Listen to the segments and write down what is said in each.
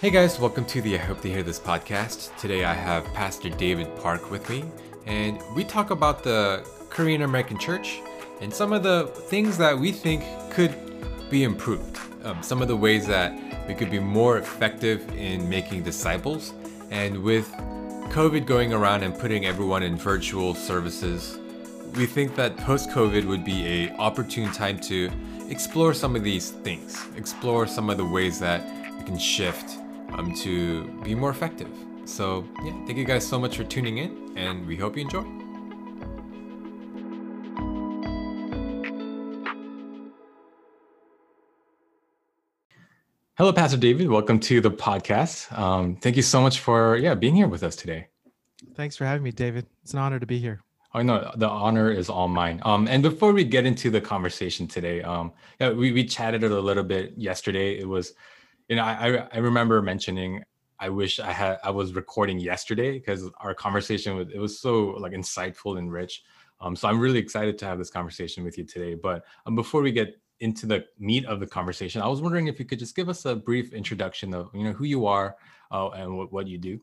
Hey guys, welcome to the I Hope to Hear This podcast. Today I have Pastor David Park with me, and we talk about the Korean American Church and some of the things that we think could be improved. Um, some of the ways that we could be more effective in making disciples. And with COVID going around and putting everyone in virtual services, we think that post COVID would be a opportune time to explore some of these things, explore some of the ways that we can shift um, to be more effective. So, yeah, thank you guys so much for tuning in, and we hope you enjoy. Hello, Pastor David. Welcome to the podcast. Um, thank you so much for yeah being here with us today. Thanks for having me, David. It's an honor to be here. Oh no, the honor is all mine. Um, and before we get into the conversation today, um, yeah, we, we chatted a little bit yesterday. It was you know, I I remember mentioning I wish I had I was recording yesterday because our conversation was it was so like insightful and rich. Um, so I'm really excited to have this conversation with you today. But um, before we get into the meat of the conversation, I was wondering if you could just give us a brief introduction of you know who you are uh, and what, what you do.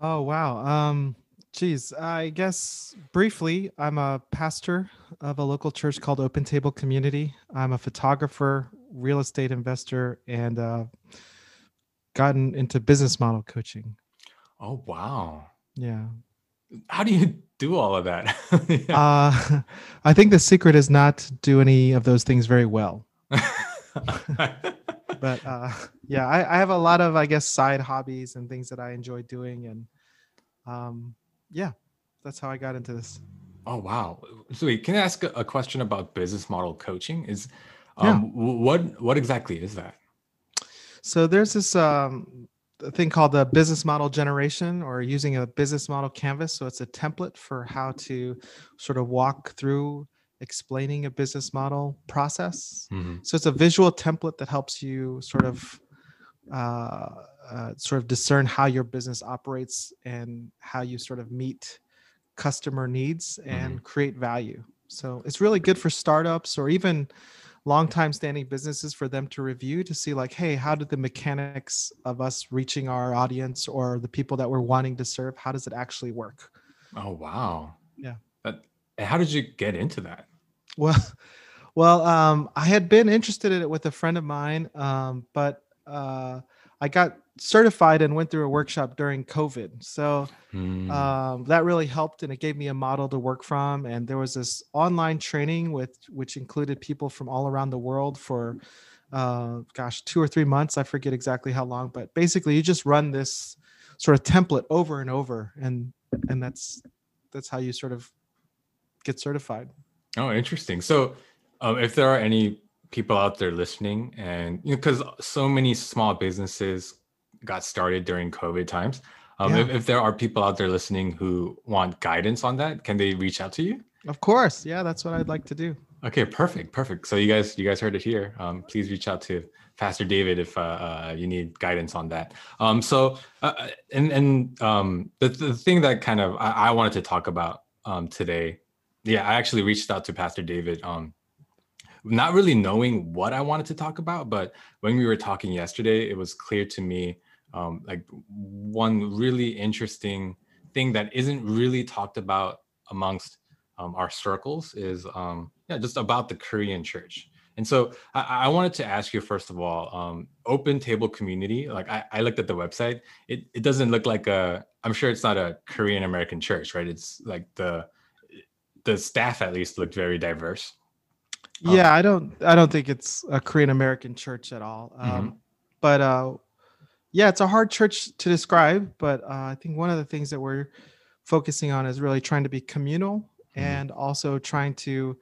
Oh wow. Um, geez, I guess briefly, I'm a pastor of a local church called Open Table Community. I'm a photographer, real estate investor and uh, gotten into business model coaching. Oh wow! Yeah. How do you do all of that? uh, I think the secret is not to do any of those things very well. but uh, yeah, I, I, have a lot of, I guess, side hobbies and things that I enjoy doing, and um, yeah, that's how I got into this. Oh wow! So wait, can I ask a question about business model coaching? Is um, yeah. What what exactly is that? So there's this um, thing called the business model generation, or using a business model canvas. So it's a template for how to sort of walk through explaining a business model process. Mm-hmm. So it's a visual template that helps you sort of uh, uh, sort of discern how your business operates and how you sort of meet customer needs and mm-hmm. create value. So it's really good for startups or even long time standing businesses for them to review to see like hey how did the mechanics of us reaching our audience or the people that we're wanting to serve how does it actually work? Oh wow. Yeah. But how did you get into that? Well well um, i had been interested in it with a friend of mine um, but uh, i got certified and went through a workshop during COVID. So mm. um, that really helped, and it gave me a model to work from. And there was this online training with which included people from all around the world for, uh, gosh, two or three months. I forget exactly how long, but basically, you just run this sort of template over and over, and and that's that's how you sort of get certified. Oh, interesting. So, um, if there are any people out there listening and you know because so many small businesses got started during COVID times. Um, yeah. if, if there are people out there listening who want guidance on that, can they reach out to you? Of course. Yeah, that's what I'd like to do. Okay, perfect, perfect. So you guys, you guys heard it here. Um, please reach out to Pastor David if uh, uh, you need guidance on that. Um, so, uh, uh, and and um, the the thing that kind of I, I wanted to talk about um, today, yeah, I actually reached out to Pastor David um, not really knowing what I wanted to talk about, but when we were talking yesterday, it was clear to me um, like one really interesting thing that isn't really talked about amongst um, our circles is um, yeah, just about the Korean church. And so I, I wanted to ask you first of all, um, open table community. Like I, I, looked at the website, it, it doesn't look like a. I'm sure it's not a Korean American church, right? It's like the the staff at least looked very diverse. Yeah, um, I don't I don't think it's a Korean American church at all. Um, mm-hmm. But uh, yeah, it's a hard church to describe, but uh, I think one of the things that we're focusing on is really trying to be communal mm-hmm. and also trying to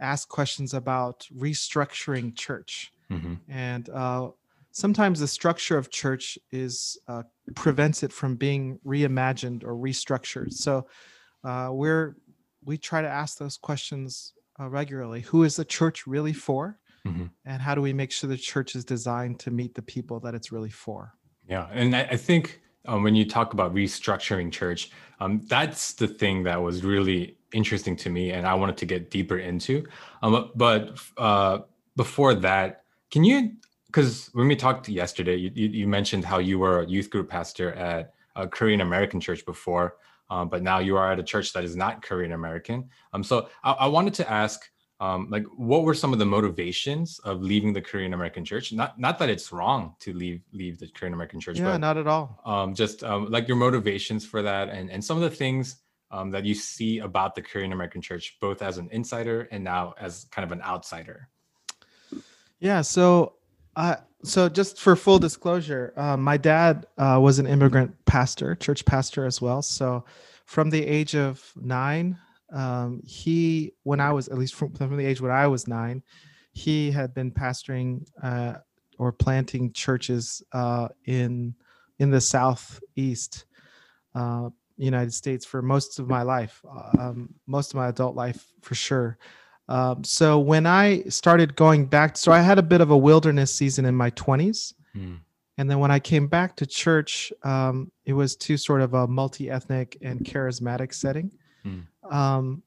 ask questions about restructuring church. Mm-hmm. And uh, sometimes the structure of church is uh, prevents it from being reimagined or restructured. So uh, we're we try to ask those questions uh, regularly. Who is the church really for? Mm-hmm. And how do we make sure the church is designed to meet the people that it's really for? Yeah, and I, I think um, when you talk about restructuring church, um, that's the thing that was really interesting to me, and I wanted to get deeper into. Um, but uh, before that, can you because when we talked yesterday, you, you, you mentioned how you were a youth group pastor at a Korean American church before, um, but now you are at a church that is not Korean American. Um, so I, I wanted to ask, um, like, what were some of the motivations of leaving the Korean American church? Not not that it's wrong to leave leave the Korean American church, Yeah, but not at all. um, just um, like your motivations for that and, and some of the things um, that you see about the Korean American church, both as an insider and now as kind of an outsider. Yeah. So, uh, so just for full disclosure, uh, my dad uh, was an immigrant pastor, church pastor as well. So, from the age of nine, um, he, when I was at least from, from the age when I was nine, he had been pastoring uh, or planting churches uh, in in the southeast United States for most of my life, um, most of my adult life for sure. Um, so when I started going back, so I had a bit of a wilderness season in my 20s. Mm. And then when I came back to church, um, it was to sort of a multi ethnic and charismatic setting Mm. um,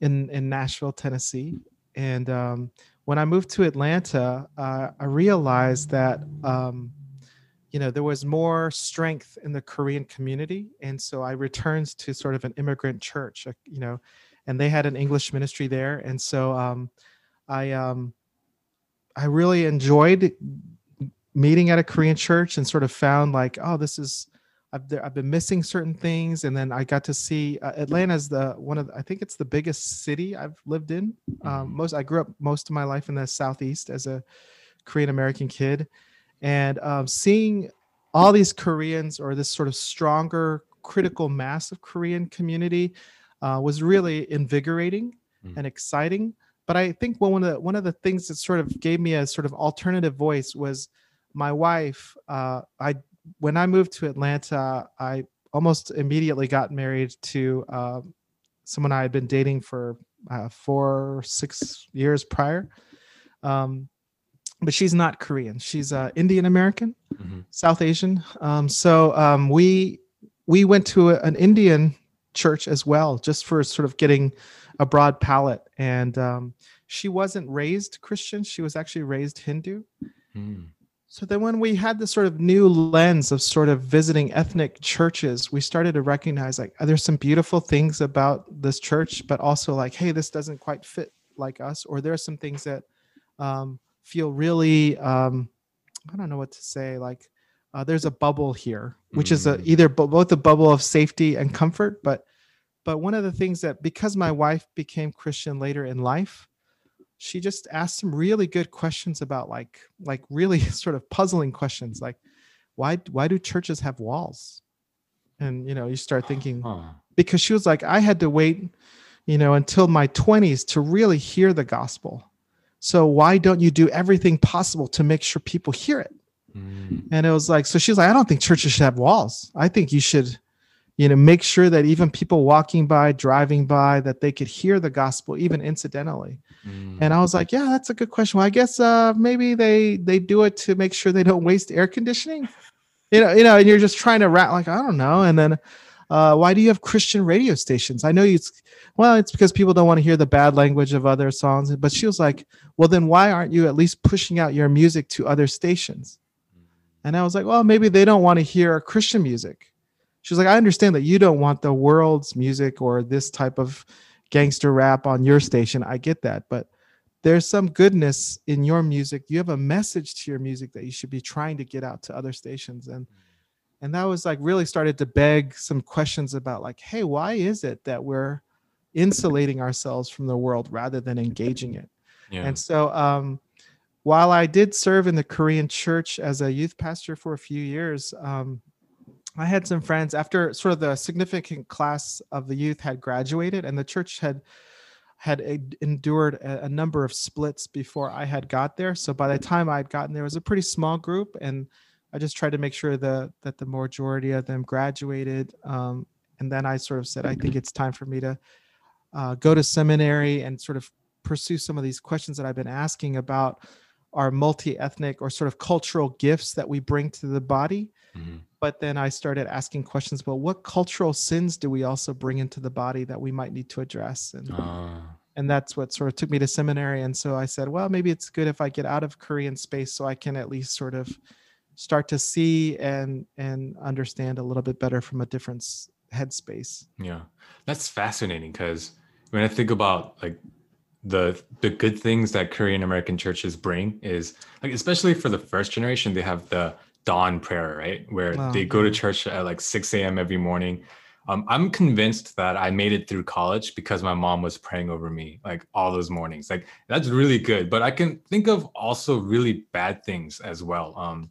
in, in Nashville, Tennessee. And um, when I moved to Atlanta, uh, I realized that, um, you know, there was more strength in the Korean community. And so I returned to sort of an immigrant church, you know, and they had an English ministry there. And so um, I, um, I really enjoyed meeting at a Korean church and sort of found like, oh, this is I've I've been missing certain things, and then I got to see uh, Atlanta's the one of the, I think it's the biggest city I've lived in. Um, most I grew up most of my life in the southeast as a Korean American kid, and um, seeing all these Koreans or this sort of stronger critical mass of Korean community uh, was really invigorating Mm. and exciting. But I think one of the one of the things that sort of gave me a sort of alternative voice was my wife. Uh, I when I moved to Atlanta, I almost immediately got married to uh, someone I had been dating for uh, four six years prior. Um, but she's not Korean. She's uh, Indian American, Mhm. South Asian. Um, so um, we we went to a, an Indian church as well, just for sort of getting a broad palette. And um, she wasn't raised Christian; she was actually raised Hindu. Mm. So then, when we had this sort of new lens of sort of visiting ethnic churches, we started to recognize like oh, there's some beautiful things about this church, but also like, hey, this doesn't quite fit like us, or there are some things that um, feel really, um, I don't know what to say, like. Uh, there's a bubble here, which is a, Mm. either bo- both a bubble of safety and comfort, but but one of the things that because my wife became Christian later in life, she just asked some really good questions about like like really sort of puzzling questions like why why do churches have walls and you know you start thinking Huh. because she was like i had to wait you know until my 20s to really hear the gospel so why don't you do everything possible to make sure people hear it Mm. and it was like so she's like i don't think churches should have walls i think you should you know make sure that even people walking by driving by that they could hear the gospel even incidentally Mm. and I was like, yeah, that's a good question. Well, I guess uh, maybe they they do it to make sure they don't waste air conditioning. You know, you know, and you're just trying to rat like I don't know. And then, uh, why do you have Christian radio stations? I know you. Well, it's because people don't want to hear the bad language of other songs. But she was like, well, then why aren't you at least pushing out your music to other stations? And I was like, well, maybe they don't want to hear Christian music. She was like, I understand that you don't want the world's music or this type of gangster rap on your station. I get that, but there's some goodness in your music. You have a message to your music that you should be trying to get out to other stations. And and that was like really started to beg some questions about like, hey, why is it that we're insulating ourselves from the world rather than engaging it? Yeah. And so um while I did serve in the Korean church as a youth pastor for a few years, um, I had some friends after sort of the significant class of the youth had graduated, and the church had had endured a, a number of splits before I had got there. So by the time I had gotten there, was a pretty small group, and I just tried to make sure that that the majority of them graduated. Um, and then I sort of said, I think it's time for me to uh, go to seminary and sort of pursue some of these questions that I've been asking about our multi-ethnic or sort of cultural gifts that we bring to the body Mhm. but then I started asking questions about what cultural sins do we also bring into the body that we might need to address. And Ah. and that's what sort of took me to seminary and so i said well maybe it's good if i get out of korean space so i can at least sort of start to see and and understand a little bit better from a different headspace yeah that's fascinating because when i think about like the the good things that korean american churches bring is like especially for the first generation they have the dawn prayer right where oh, they go to church at like 6 a.m every morning um, I'm convinced that I made it through college because my mom was praying over me like all those mornings. Like that's really good. But I can think of also really bad things as well. Um,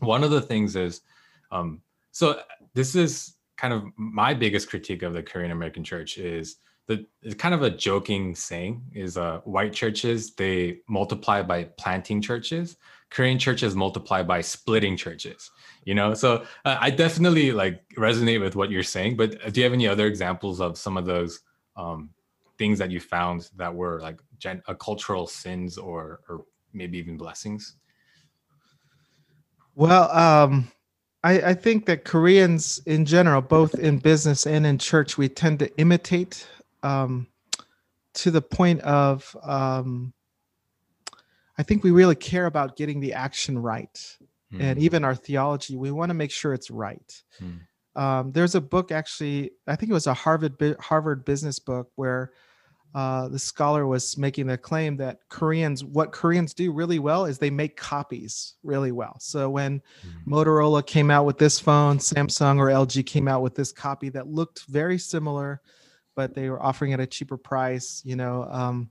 one of the things is, um, so this is kind of my biggest critique of the Korean American church is the it's kind of a joking saying is uh, white churches they multiply by planting churches. Korean churches multiply by splitting churches you know? So uh, i definitely like resonate with what you're saying but uh, do you have any other examples of some of those um, things that you found that were like gen- uh, cultural sins or or maybe even blessings? Well um I, I think that Koreans in general, both in business and in church, we tend to imitate um, to the point of um, I think we really care about getting the action right. Mm. And even our theology, we want to make sure it's right. Mm. Um, there's a book actually, I think it was a Harvard Harvard business book where uh, the scholar was making the claim that Koreans, what Koreans do really well is they make copies really well. So when mm. Motorola came out with this phone, Samsung or LG came out with this copy that looked very similar, but they were offering it at a cheaper price. You know, um,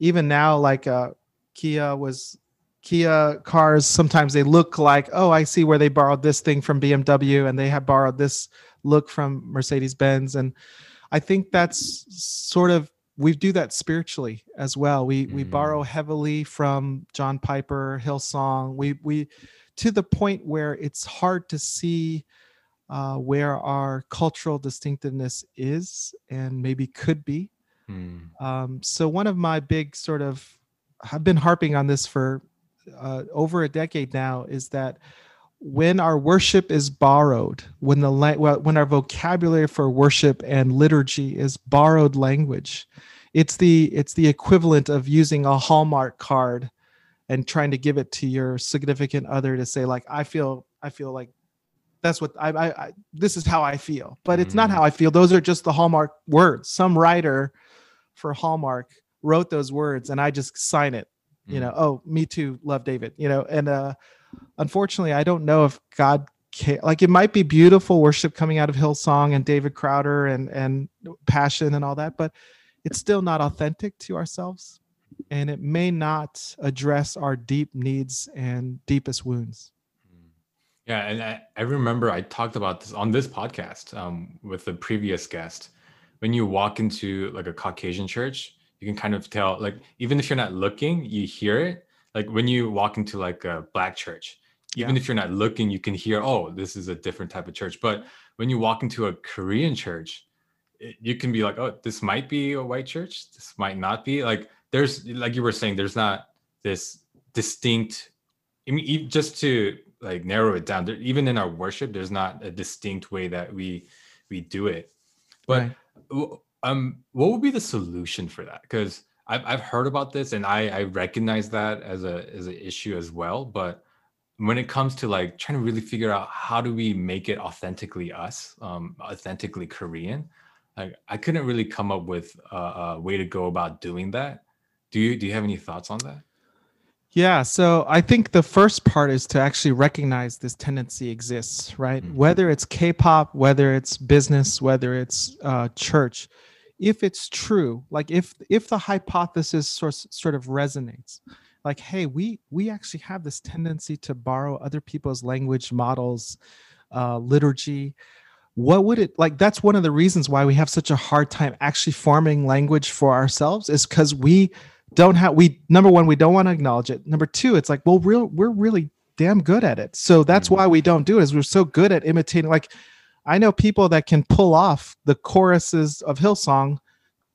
even now, like uh, Kia was Kia cars. Sometimes they look like, oh, I see where they borrowed this thing from BMW, and they have borrowed this look from Mercedes Benz, and I think that's sort of we do that spiritually as well. We mm. we borrow heavily from John Piper, Hillsong. We we to the point where it's hard to see uh, where our cultural distinctiveness is and maybe could be. Mm. Um, so one of my big sort of I've been harping on this for uh, over a decade now is that when our worship is borrowed, when the when our vocabulary for worship and liturgy is borrowed language, it's the it's the equivalent of using a Hallmark card and trying to give it to your significant other to say like I feel I feel like that's what I, I, I this is how I feel. But it's mm. not how I feel. Those are just the Hallmark words. Some writer for Hallmark wrote those words and I just sign it. Mm. You know, oh, me too, love David, you know, and uh unfortunately I don't know if God can, like it might be beautiful worship coming out of Hillsong and David Crowder and and passion and all that, but it's still not authentic to ourselves and it may not address our deep needs and deepest wounds. Yeah, and I, I remember I talked about this on this podcast um, with the previous guest. When you walk into like a Caucasian church, you can kind of tell, like even if you're not looking, you hear it. Like when you walk into like a black church, even yeah. if you're not looking, you can hear, oh, this is a different type of church. But when you walk into a Korean church, it, you can be like, oh, this might be a white church. This might not be. Like there's, like you were saying, there's not this distinct. I mean, just to like narrow it down. There, even in our worship there's not a distinct way that we we do it. But right. um what would be the solution for that? Because I've, I've heard about this and I, I recognize that as a as an issue as well. But when it comes to like trying to really figure out how do we make it authentically us um authentically korean like i couldn't really come up with a, a way to go about doing that. Do you do you have any thoughts on that yeah, so I think the first part is to actually recognize this tendency exists, right? Mm-hmm. Whether it's K-pop, whether it's business, whether it's uh, church, if it's true, like if if the hypothesis sort sort of resonates, like hey, we we actually have this tendency to borrow other people's language models, uh, liturgy. What would it like? That's one of the reasons why we have such a hard time actually forming language for ourselves, is because we don't have we number one we don't want to acknowledge it. Number two it's like well real we're really damn good at it. So that's mm-hmm. why we don't do it is we're so good at imitating like i know people that can pull off the choruses of hillsong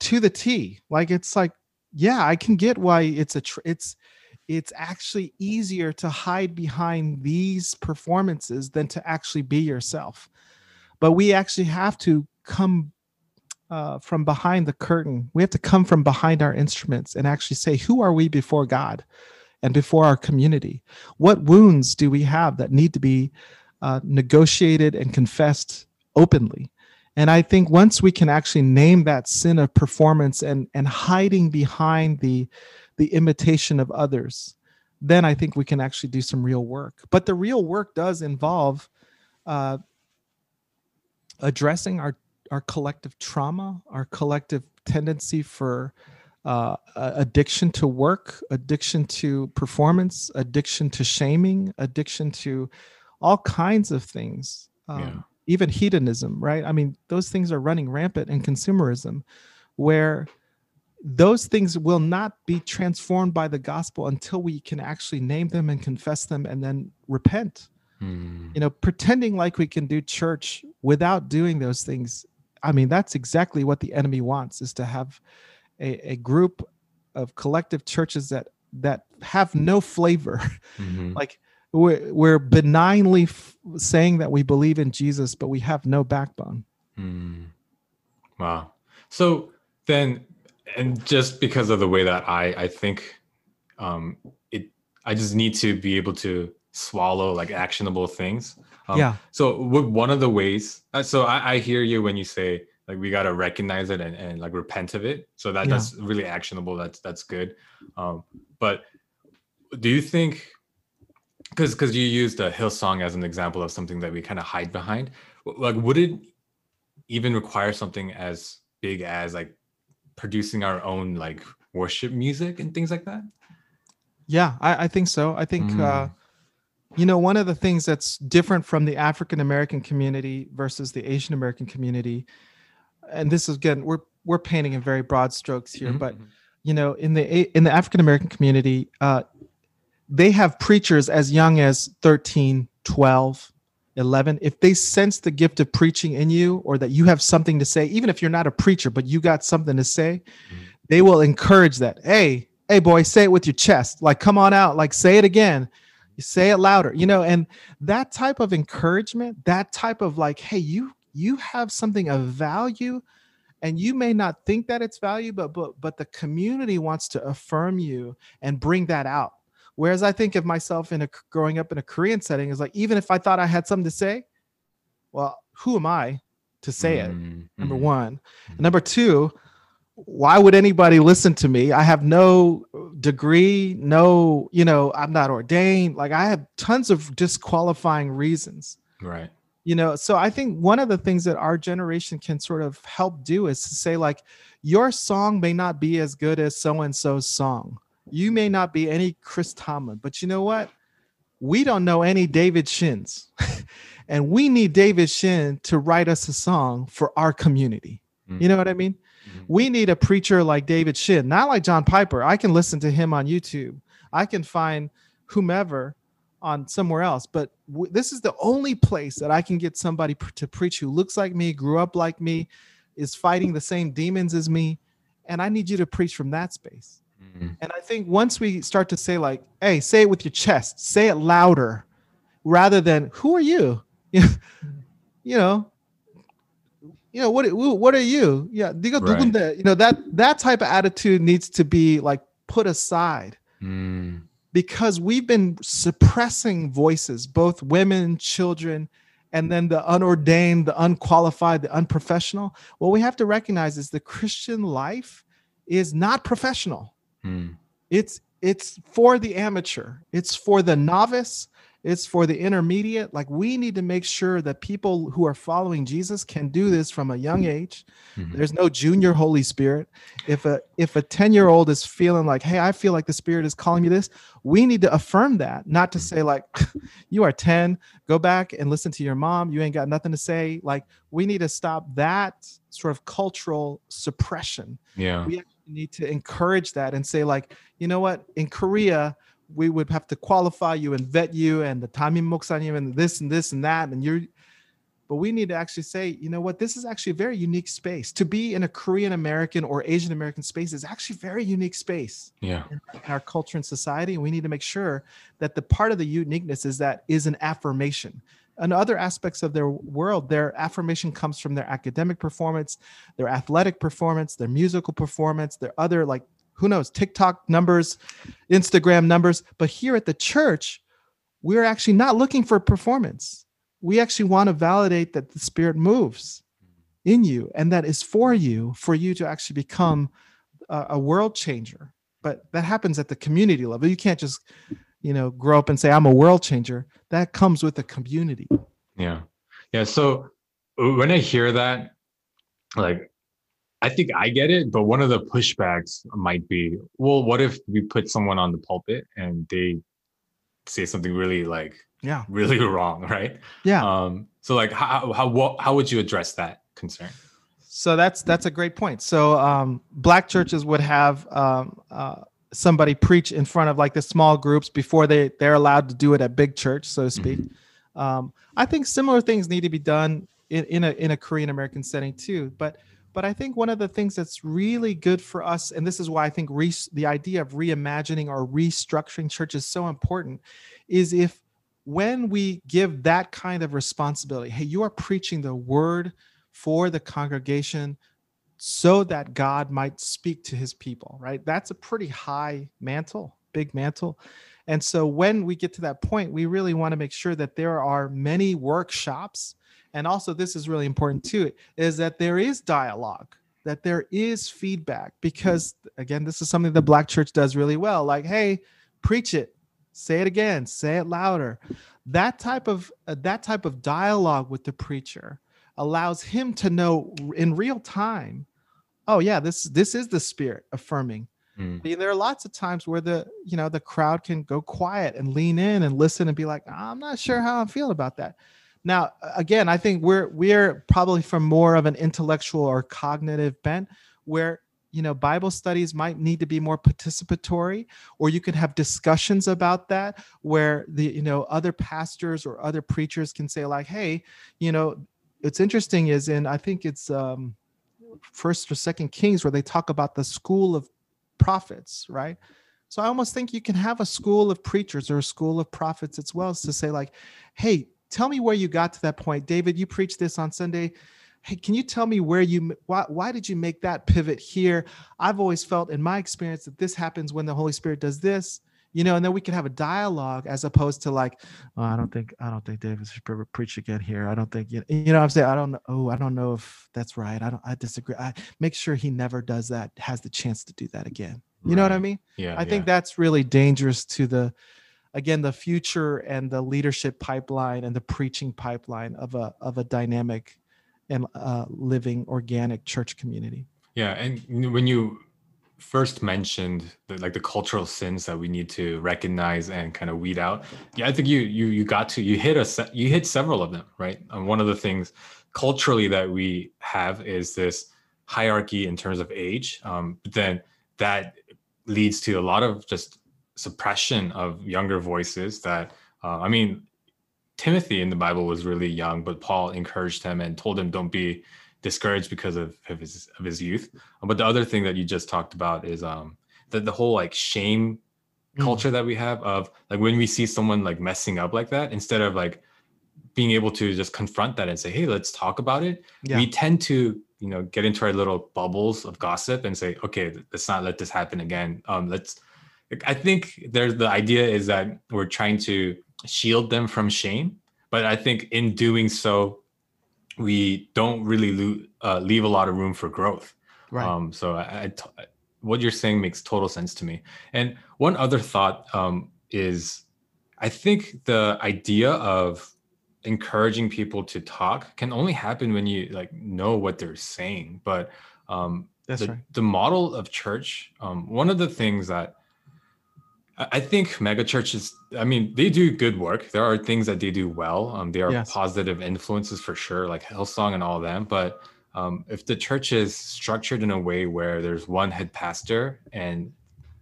to the t. Like it's like yeah i can get why it's a tr- it's it's actually easier to hide behind these performances than to actually be yourself. But we actually have to come uh, from behind the curtain. We have to come from behind our instruments and actually say, who are we before God and before our community? What wounds do we have that need to be uh, negotiated and confessed openly? And I think once we can actually name that sin of performance and and hiding behind the the imitation of others, then I think we can actually do some real work. But the real work does involve uh, addressing our our collective trauma, our collective tendency for uh, addiction to work, addiction to performance, addiction to shaming, addiction to all kinds of things. Um, yeah. Even hedonism, right? I mean, those things are running rampant in consumerism, where those things will not be transformed by the gospel until we can actually name them and confess them and then repent. Mm. You know, pretending like we can do church without doing those things I mean, that's exactly what the enemy wants is to have a, a group of collective churches that that have no flavor. Mm-hmm. like we're, we're benignly f- saying that we believe in Jesus, but we have no backbone. Mm. Wow. So then, and just because of the way that I I think, um, it I just need to be able to swallow like actionable things. Um, yeah. So one of the ways, uh, so I, I, hear you when you say like we gotta recognize it and, and like repent of it. So that yeah. that's really actionable. That's that's good. Um, but do you think? Because because you used a Hillsong as an example of something that we kind of hide behind. Like, would it even require something as big as like producing our own like worship music and things like that? Yeah, I, I think so. I think. Mm. Uh, you know, one of the things that's different from the African American community versus the Asian American community, and this is again, we're we're painting in very broad strokes here, mm-hmm. but you know, in the in the African American community, uh, they have preachers as young as 13, 12, 11. If they sense the gift of preaching in you or that you have something to say, even if you're not a preacher, but you got something to say, mm-hmm. they will encourage that. Hey, hey, boy, say it with your chest. Like, come on out. Like, say it again you say it louder you know and that type of encouragement that type of like hey you you have something of value and you may not think that it's value but but but the community wants to affirm you and bring that out whereas i think of myself in a growing up in a korean setting is like even if i thought i had something to say well who am i to say it mm-hmm. number one mm-hmm. number two why would anybody listen to me? I have no degree, no, you know, I'm not ordained. Like I have tons of disqualifying reasons. Right. You know, so I think one of the things that our generation can sort of help do is to say, like, your song may not be as good as so and so's song. You may not be any Chris Tomlin, but you know what? We don't know any David Shins. and we need David Shin to write us a song for our community. Mm. You know what I mean? Mm-hmm. We need a preacher like David Shin, not like John Piper. I can listen to him on YouTube. I can find whomever on somewhere else, but w- this is the only place that I can get somebody pr- to preach who looks like me, grew up like me, is fighting the same demons as me, and I need you to preach from that space. Mm-hmm. And I think once we start to say like, "Hey, say it with your chest, say it louder," rather than "Who are you?" you know, you know what what are you yeah right. you know that that type of attitude needs to be like put aside mm. because we've been suppressing voices both women children and then the unordained the unqualified the unprofessional what we have to recognize is the christian life is not professional mm. it's it's for the amateur it's for the novice it's for the intermediate. Like we need to make sure that people who are following Jesus can do this from a young age. Mm-hmm. There's no junior Holy Spirit. If a if a 10-year-old is feeling like, hey, I feel like the Spirit is calling me this, we need to affirm that, not to say like, you are 10, go back and listen to your mom. You ain't got nothing to say. Like we need to stop that sort of cultural suppression. Yeah. We need to encourage that and say, like, you know what, in Korea we would have to qualify you and vet you and the tamim moksanim and this and this and that. And you're but we need to actually say you know what? This is actually a very unique space. To be in a korean american or asian american space is actually very unique space yeah. in our culture and society. And we need to make sure that the part of the uniqueness is that is an affirmation. In other aspects of their world, their affirmation comes from their academic performance, their athletic performance, their musical performance, their other like who knows TikTok numbers, Instagram numbers. But here at the church, we're actually not looking for performance. We actually want to validate that the Spirit moves in you and that is for you, for you to actually become a, a world changer. But that happens at the community level. You can't just you know grow up and say i'm a world changer that comes with a community yeah yeah so uh, when i hear that like i think i get it but one of the pushbacks might be well what if we put someone on the pulpit and they say something really like yeah. really wrong right? Yeah. Um so like how how what, how would you address that concern? So that's that's a great point. So um black churches would have um uh, somebody preach in front of like the small groups before they they're allowed to do it at big church so to speak. Mm-hmm. um, i think similar things need to be done in, in a in a korean american setting too but but i think one of the things that's really good for us and this is why i think re, the idea of reimagining or restructuring church is so important is if when we give that kind of responsibility hey you are preaching the word for the congregation so that God might speak to his people, right? That's a pretty high mantle, big mantle. And so when we get to that point, we really want to make sure that there are many workshops. And also, this is really important too, is that there is dialogue, that there is feedback, because again, this is something the Black church does really well. Like, hey, preach it, say it again, say it louder. That type of uh, that type of dialogue with the preacher allows him to know in real time oh yeah this this is the spirit affirming mm. there are lots of times where the you know the crowd can go quiet and lean in and listen and be like i'm not sure how i'm feeling about that now again i think we're we're probably from more of an intellectual or cognitive bent where you know bible studies might need to be more participatory or you can have discussions about that where the you know other pastors or other preachers can say like hey you know it's interesting is in i think it's um first or second kings where they talk about the school of prophets right? So i almost think you can have a school of preachers or a school of prophets as well as to say like hey tell me where you got to that point david you preached this on sunday hey can you tell me where you why, why did you make that pivot here i've always felt in my experience that this happens when the holy spirit does this you know, and then we can have a dialogue as opposed to like, oh, I don't think I don't think David should preach again here. I don't think you know, you know I'm saying I don't know. Oh, I don't know if that's right. I don't. I disagree. I make sure he never does that. Has the chance to do that again. You right. know what I mean? Yeah. I yeah. think that's really dangerous to the, again, the future and the leadership pipeline and the preaching pipeline of a of a dynamic and uh, living organic church community. Yeah, and when you first mentioned the, like the cultural sins that we need to recognize and kind of weed out yeah i think you you you got to you hit a you hit several of them right and one of the things culturally that we have is this hierarchy in terms of age um, but then that leads to a lot of just suppression of younger voices that uh, i mean timothy in the bible was really young but paul encouraged him and told him don't be discouraged because of, of his of his youth. But the other thing that you just talked about is um the, the whole like shame mm. culture that we have of like when we see someone like messing up like that, instead of like being able to just confront that and say, hey, let's talk about it, yeah. we tend to you know get into our little bubbles of gossip and say, okay, let's not let this happen again. Um, let's. I think there's the idea is that we're trying to shield them from shame, but I think in doing so, we don't really lo- uh, leave a lot of room for growth. Right. Um, so I, I t- what you're saying makes total sense to me. And one other thought um, is, I think the idea of encouraging people to talk can only happen when you like know what they're saying. But um, That's the, right. the model of church, um, one of the things that I think mega churches, I mean, they do good work. There are things that they do well. Um, they are yes. positive influences for sure, like Hillsong and all of them. But um, if the church is structured in a way where there's one head pastor and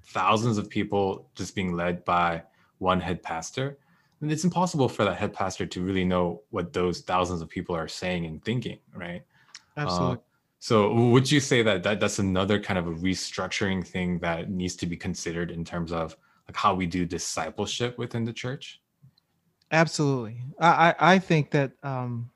thousands of people just being led by one head pastor, then it's impossible for that head pastor to really know what those thousands of people are saying and thinking, right? Absolutely. Uh, so would you say that, that that's another kind of a restructuring thing that needs to be considered in terms of like how we do discipleship within the church? Absolutely. I, I think that um,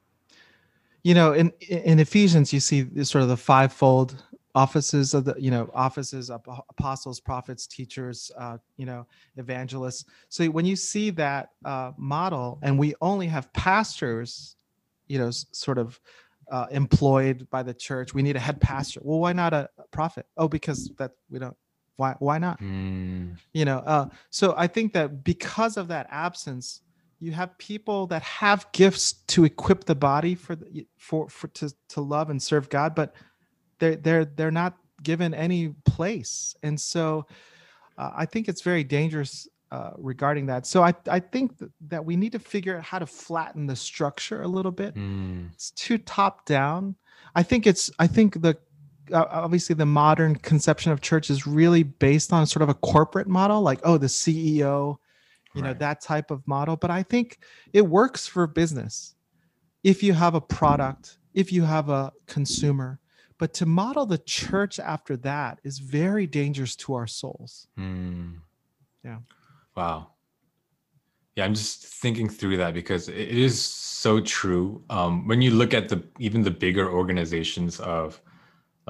you know in in Ephesians you see sort of the fivefold offices of the you know offices of apostles, prophets, teachers, uh, you know evangelists. So when you see that uh, model, and we only have pastors, you know, sort of uh, employed by the church. We need a head pastor. Well, why not a prophet? Oh, because that we don't. Why why not? Mm, you know uh, so i think that because of that absence you have people that have gifts to equip the body for the, for for to, to love and serve god but they're they're they're not given any place. And so uh, i think it's very dangerous uh, regarding that. So i i think th- that we need to figure out how to flatten the structure a little bit. Mm, it's too top down. I think it's I think the obviously the modern conception of church is really based on sort of a corporate model like oh the CEO, you know that type of model, but I think it works for business. If you have a product, if you have a consumer, but to model the church after that is very dangerous to our souls. mm. Yeah. Wow. Yeah, I'm just thinking through that because it it is so true. Um, when you look at the even the bigger organizations of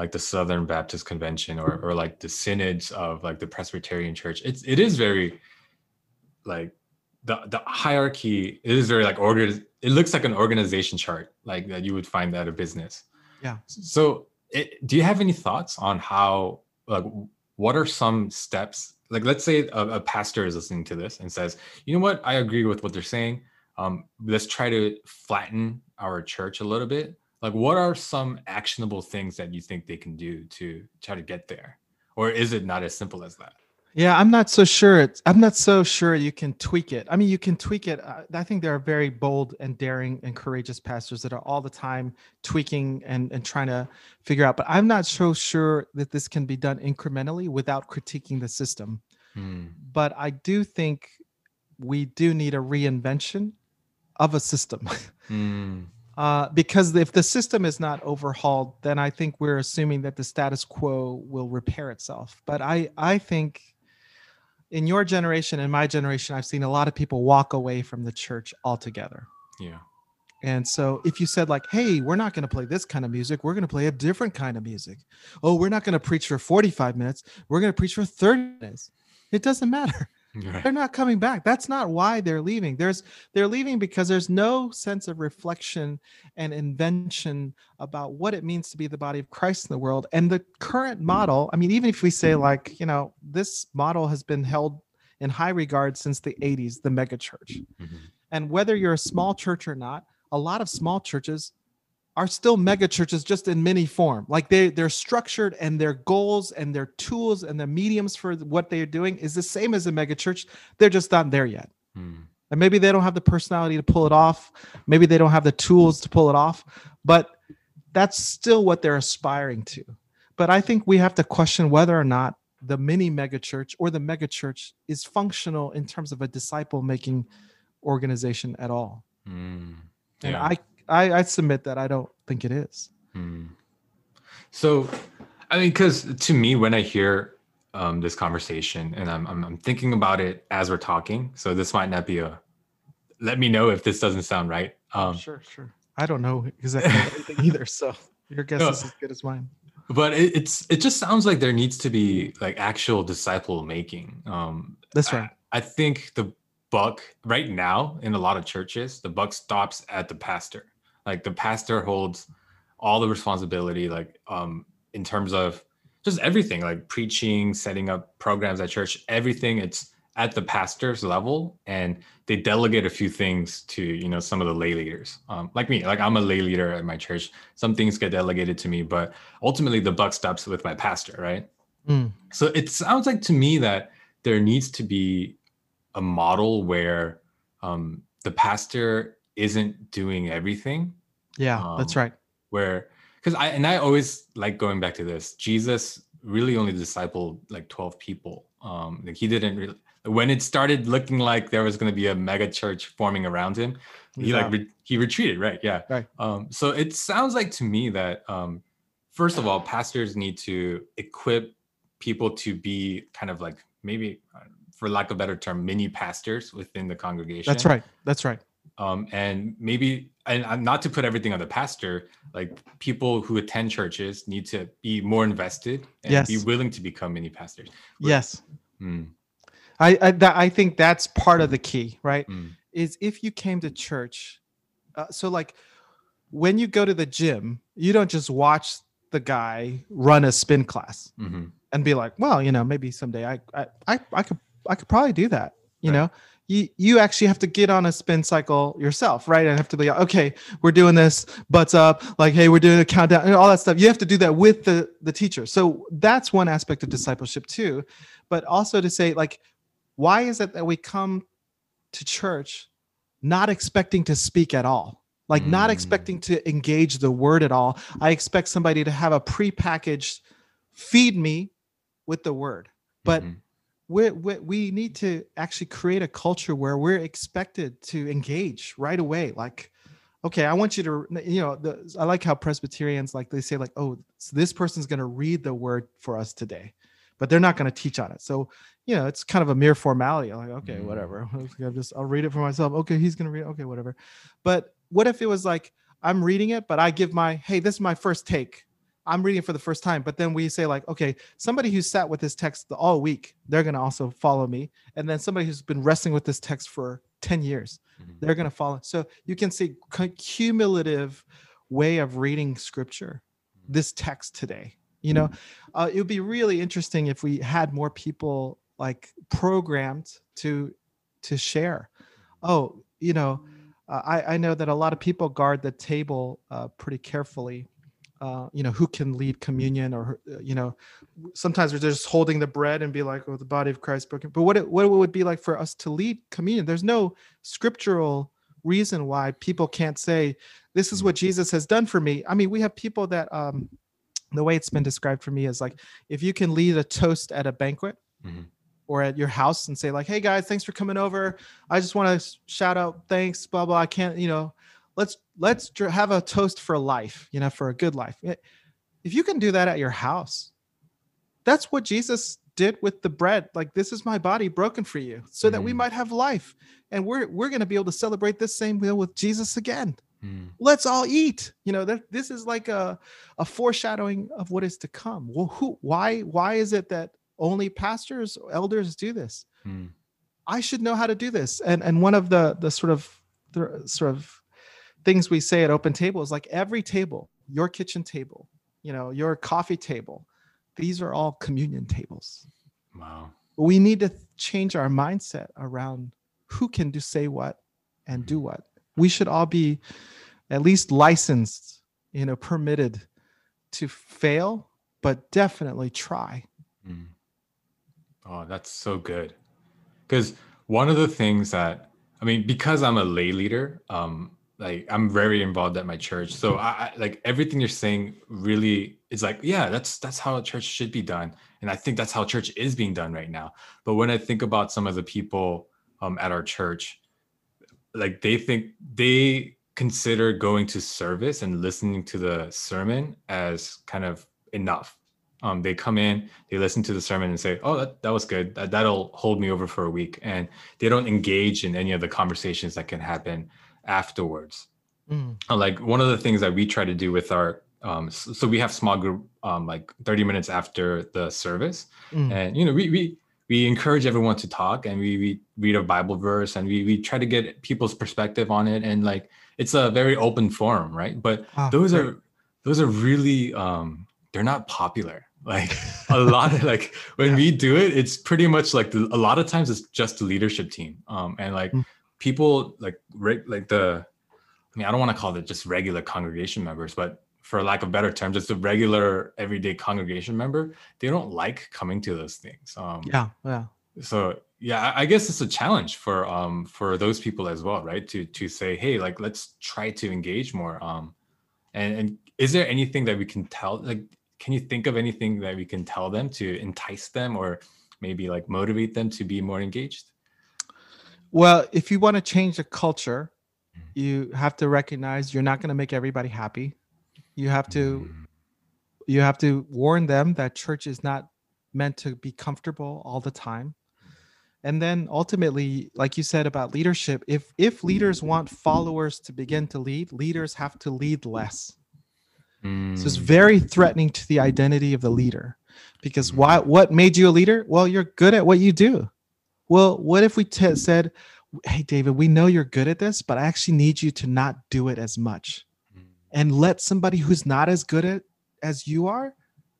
like the Southern Baptist Convention or or like the synods of like the Presbyterian Church, it's it is very like the the hierarchy it is very like organ it looks like an organization chart like that you would find at a business. Yeah. So it, do you have any thoughts on how like what are some steps like let's say a, a pastor is listening to this and says you know what i agree with what they're saying um, let's try to flatten our church a little bit like what are some actionable things that you think they can do to try to get there or is it not as simple as that Yeah, I'm not so sure. It's, I'm not so sure you can tweak it. I mean, you can tweak it. uh, I think there are very bold and daring and courageous pastors that are all the time tweaking and, and trying to figure out. But I'm not so sure that this can be done incrementally without critiquing the system. Hmm. But I do think we do need a reinvention of a system. Hmm. Uh, because if the system is not overhauled, then I think we're assuming that the status quo will repair itself. But I, I think in your generation and my generation, I've seen a lot of people walk away from the church altogether. yeah And so if you said like, "Hey, we're not going to play this kind of music. We're going to play a different kind of music. Oh, we're not going to preach for 45 minutes. We're going to preach for 30 minutes." It doesn't matter right. they're not coming back that's not why they're leaving there's they're leaving because there's no sense of reflection and invention about what it means to be the body of christ in the world and the current model i mean even if we say like you know this model has been held in high regard since the 80s the mega church Mhm. and whether you're a small church or not a lot of small churches are still mega churches just in mini form. Like they they're structured and their goals and their tools and the mediums for what they're doing is the same as a mega church. They're just not there yet. Hmm. and maybe they don't have the personality to pull it off. Maybe they don't have the tools to pull it off. But that's still what they're aspiring to. But i think we have to question whether or not the mini mega church or the mega church is functional in terms of a disciple making organization at all. Hmm. and I, I i submit that i don't think it is Hmm. So, I mean, because to me, when I hear um, this conversation and I'm, I'm I'm thinking about it as we're talking, so this might not be a. Let me know if this doesn't sound right. Um, sure sure i don't know exactly everything either so your guess No. is as good as mine but it, it's it just sounds like there needs to be like actual disciple making. Um, that's right I, I think the buck right now in a lot of churches, the buck stops at the pastor. Like the pastor holds all the responsibility, like um, in terms of just everything, like preaching, setting up programs at church, everything. It's at the pastor's level, and they delegate a few things to you know some of the lay leaders, um, like me. Like I'm a lay leader at my church. Some things get delegated to me, but ultimately the buck stops with my pastor, right? Mm, So it sounds like to me that there needs to be a model where um, the pastor isn't doing everything. yeah that's Um, right Where, because I and I always like going back to this. Jesus really only discipled like twelve people. Um, like he didn't really. When it started looking like there was going to be a mega church forming around him, he like re- he retreated. Right? Yeah. Right. Um, so it sounds like to me that um, first of all, pastors need to equip people to be kind of like maybe uh, for lack of a better term, mini pastors within the congregation. That's right. That's right. Um, and maybe, and not to put everything on the pastor, like people who attend churches need to be more invested and Yes. be willing to become mini pastors. Yes. Mm, I I, that, I think that's part of the key, right? mm, Is if you came to church, uh, so like when you go to the gym, you don't just watch the guy run a spin class mhm. and be like, well, you know, maybe someday I I I, I could I could probably do that. You Right. know, you you actually have to get on a spin cycle yourself, right? And have to be like, okay, we're doing this, butts up, like, hey, we're doing a countdown, and all that stuff. You have to do that with the the teacher. So that's one aspect of discipleship too, but also to say like, why is it that we come to church not expecting to speak at all? Like not Mm. expecting to engage the word at all. I expect somebody to have a prepackaged feed me with the word. But Mhm. We, we, we need to actually create a culture where we're expected to engage right away. Like okay i want you to you know the, i like how presbyterians like they say like oh so this person's going to read the word for us today but they're not going to teach on it. So you know it's kind of a mere formality. Like okay Mm. whatever. I'll just i'll read it for myself. Okay he's going to read it. okay whatever. But what if it was like i'm reading it but i give my hey this is my first take I'm reading for the first time, but then we say like, okay, somebody who sat with this text all week, they're gonna also follow me, and then somebody who's been wrestling with this text for ten years, Mhm. they're gonna follow. So you can see cumulative way of reading scripture, this text today. You know, uh, it would be really interesting if we had more people like programmed to to share. Oh, you know, uh, I I know that a lot of people guard the table uh, pretty carefully uh, you know, who can lead communion or, uh, you know, sometimes we're just holding the bread and be like, oh, the body of Christ broken. But what it, what it would be like for us to lead communion? There's no scriptural reason why people can't say, this is what Jesus has done for me. I mean, we have people that, um, the way it's been described for me is like, if you can lead a toast at a banquet Mhm. or at your house and say like, hey guys, thanks for coming over. I just want to shout out, thanks, blah, blah. I can't, you know, let's let's dr- have a toast for life you know for a good life if you can do that at your house that's what jesus did with the bread like this is my body broken for you so that we Mm. might have life and we're we're going to be able to celebrate this same meal with jesus again Mm. let's all eat you know that this is like a a foreshadowing of what is to come well who why why is it that only pastors elders do this Mm. I should know how to do this. And and one of the the sort of the sort of things we say at open table is like every table, your kitchen table, you know, your coffee table, these are all communion tables. Wow. We need to change our mindset around who can do say what and do what. We should all be at least licensed, you know, permitted to fail, but definitely try. Mm. Oh, that's so good. Because one of the things that I mean, because I'm a lay leader, um, like I'm very involved at my church. So I, I like everything you're saying really is like, yeah, that's that's how church should be done. And I think that's how church is being done right now. But when I think about some of the people um, at our church, like they think they consider going to service and listening to the sermon as kind of enough. Um, they come in, they listen to the sermon and say, "Oh, that, that was good. That, that'll hold me over for a week," and they don't engage in any of the conversations that can happen afterwards. Mm, Uh, Like one of the things that we try to do with our um, so we have small group um, like 30 minutes after the service, mm, and you know we we we encourage everyone to talk and we, we read a bible verse and we, we try to get people's perspective on it and like it's a very open forum right but Ah, those great. are those are really um they're not popular like a lot of like when Yeah. we do it it's pretty much like the, a lot of times it's just the leadership team um and like Mm. People like re- like the i mean i don't want to call it just regular congregation members but for lack of better terms just a regular everyday congregation member they don't like coming to those things um yeah, yeah. so yeah I- i guess it's a challenge for um for those people as well right to to say hey like let's try to engage more um and and is there anything that we can tell like can you think of anything that we can tell them to entice them or maybe like motivate them to be more engaged Well, if you want to change the culture, Mm. you have to recognize you're not going to make everybody happy. You have to Mm, you have to warn them that church is not meant to be comfortable all the time. and then ultimately like you said about leadership if if leaders want followers to begin to lead leaders have to lead less Mm. so it's very threatening to the identity of the leader because why what made you a leader well you're good at what you do well what if we t- said hey david we know you're good at this but i actually need you to not do it as much mm. and let somebody who's not as good at as you are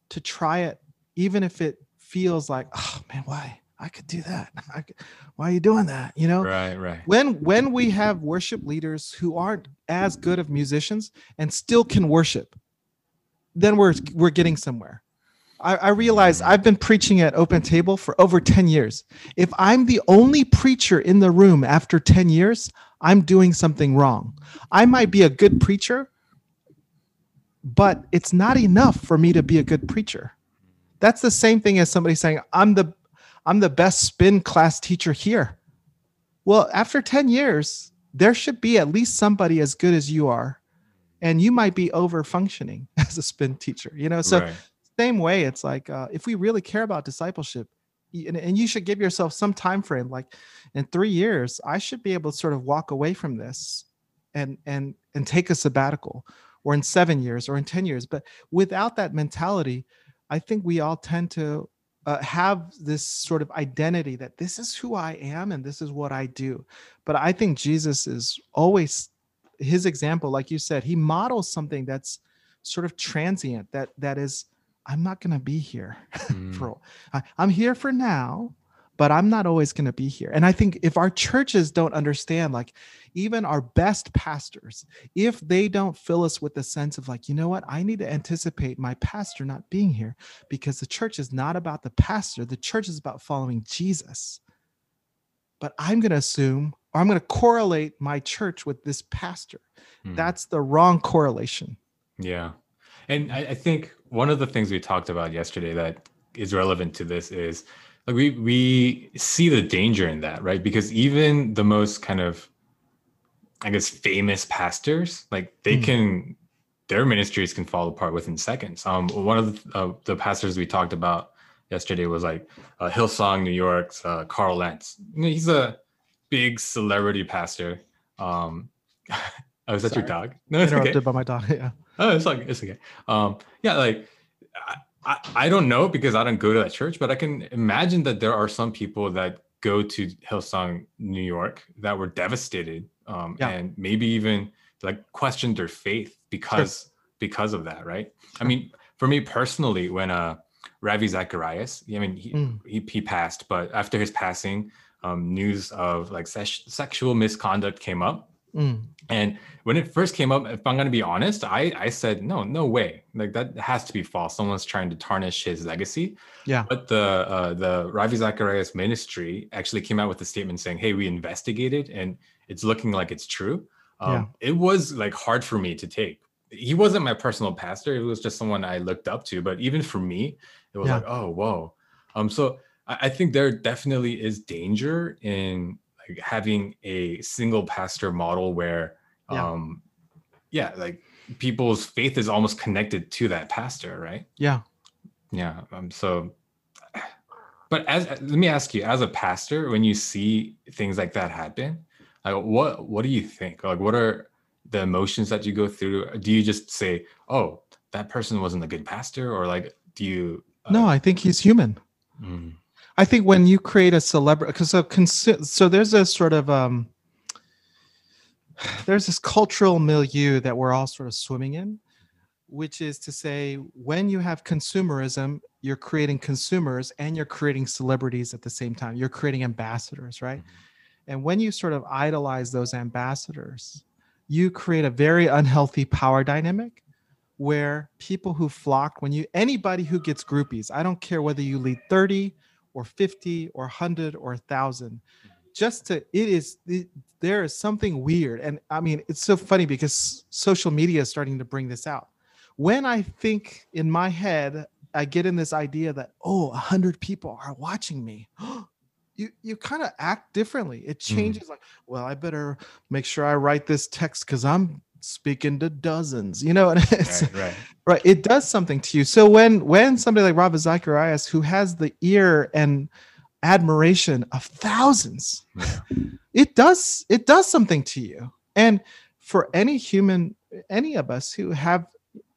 to try it even if it feels like oh man why? I could do that. I could, why are you doing that? You know? Right, right. when when we have worship leaders who aren't as good of musicians and still can worship then we're we're getting somewhere I, I realize I've been preaching at Open Table for over 10 years. If I'm the only preacher in the room after 10 years, I'm doing something wrong. I might be a good preacher, but it's not enough for me to be a good preacher. That's the same thing as somebody saying, I'm the I'm the best spin class teacher here. Well, after 10 years, there should be at least somebody as good as you are. And you might be over functioning as a spin teacher, you know? So right. Same way it's like uh, if we really care about discipleship and, and you should give yourself some time frame like in three years i should be able to sort of walk away from this and and and take a sabbatical or in seven years or in 10 years. But without that mentality i think we all tend to uh, have this sort of identity that this is who i am and this is what i do. But i think jesus is always his example like you said he models something that's sort of transient that that is i'm not going to be here Mm. for I, i'm here for now but i'm not always going to be here and i think if our churches don't understand like even our best pastors if they don't fill us with the sense of like you know what i need to anticipate my pastor not being here because the church is not about the pastor the church is about following jesus but i'm going to assume or i'm going to correlate my church with this pastor Mm. that's the wrong correlation Yeah. And I, I think one of the things we talked about yesterday that is relevant to this is like we we see the danger in that, right? Because even the most kind of I guess famous pastors, like they Hmm. can their ministries can fall apart within seconds. Um one of the, uh, the pastors we talked about yesterday was like uh, Hillsong New York's uh, Carl Lentz. You know, he's a big celebrity pastor. Um Oh, is that your dog? No, it's okay. interrupted by my dog yeah Oh, it's like it's okay. Um, yeah, like I, I, don't know because I don't go to that church, but I can imagine that there are some people that go to Hillsong, New York, that were devastated, um, Yeah. and maybe even like questioned their faith because because of that, right? I mean, for me personally, when uh Ravi Zacharias, I mean, he, Mm. he he passed, but after his passing, um, news of like sex- sexual misconduct came up. Mm. And when it first came up, if I'm going to be honest, I, I said, no, no way. Like that has to be false. Someone's trying to tarnish his legacy. Yeah. But the uh, the Ravi Zacharias ministry actually came out with a statement saying, hey, we investigated and it's looking like it's true. Um, Yeah. It was like hard for me to take. He wasn't my personal pastor. It was just someone I looked up to. But even for me, it was Yeah. like, oh, whoa. Um, so I, I think there definitely is danger in having a single pastor model where Yeah. um yeah like people's faith is almost connected to that pastor right? Yeah. Yeah um so but as let me ask you as a pastor when you see things like that happen like what what do you think? Like what are the emotions that you go through? Do you just say oh that person wasn't a good pastor or like do you uh, no i think he's human. Mm, I think when you create a celebrity, because so consi- so there's a sort of um, there's this cultural milieu that we're all sort of swimming in, which is to say, when you have consumerism, you're creating consumers and you're creating celebrities at the same time. You're creating ambassadors, right? And when you sort of idolize those ambassadors, you create a very unhealthy power dynamic where people who flock when you anybody who gets groupies, I don't care whether you lead 30 or 50 or 100 or 1000 mm-hmm. just to it is it, there is something weird and i mean it's so funny because social media is starting to bring this out. When i think in my head i get in this idea that oh 100 people are watching me. You you kind of act differently. It mm-hmm. changes like well i better make sure i write this text because i'm speaking to dozens you know and it's right right right it does something to you so when when somebody like Ravi Zacharias who has the ear and admiration of thousands Yeah. it does it does something to you and for any human any of us who have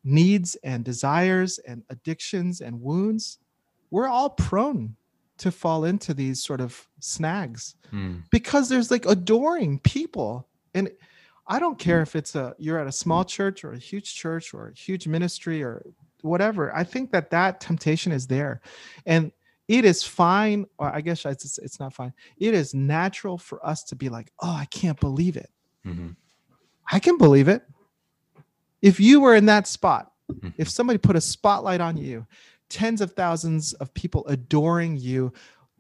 needs and desires and addictions and wounds we're all prone to fall into these sort of snags Mm. because there's like adoring people and i don't care if it's a you're at a small church or a huge church or a huge ministry or whatever. I think that that temptation is there. And it is fine or i guess it's, it's not fine. It is natural for us to be like oh i can't believe it. Mhm. i can believe it. If you were in that spot Mhm. if somebody put a spotlight on you tens of thousands of people adoring you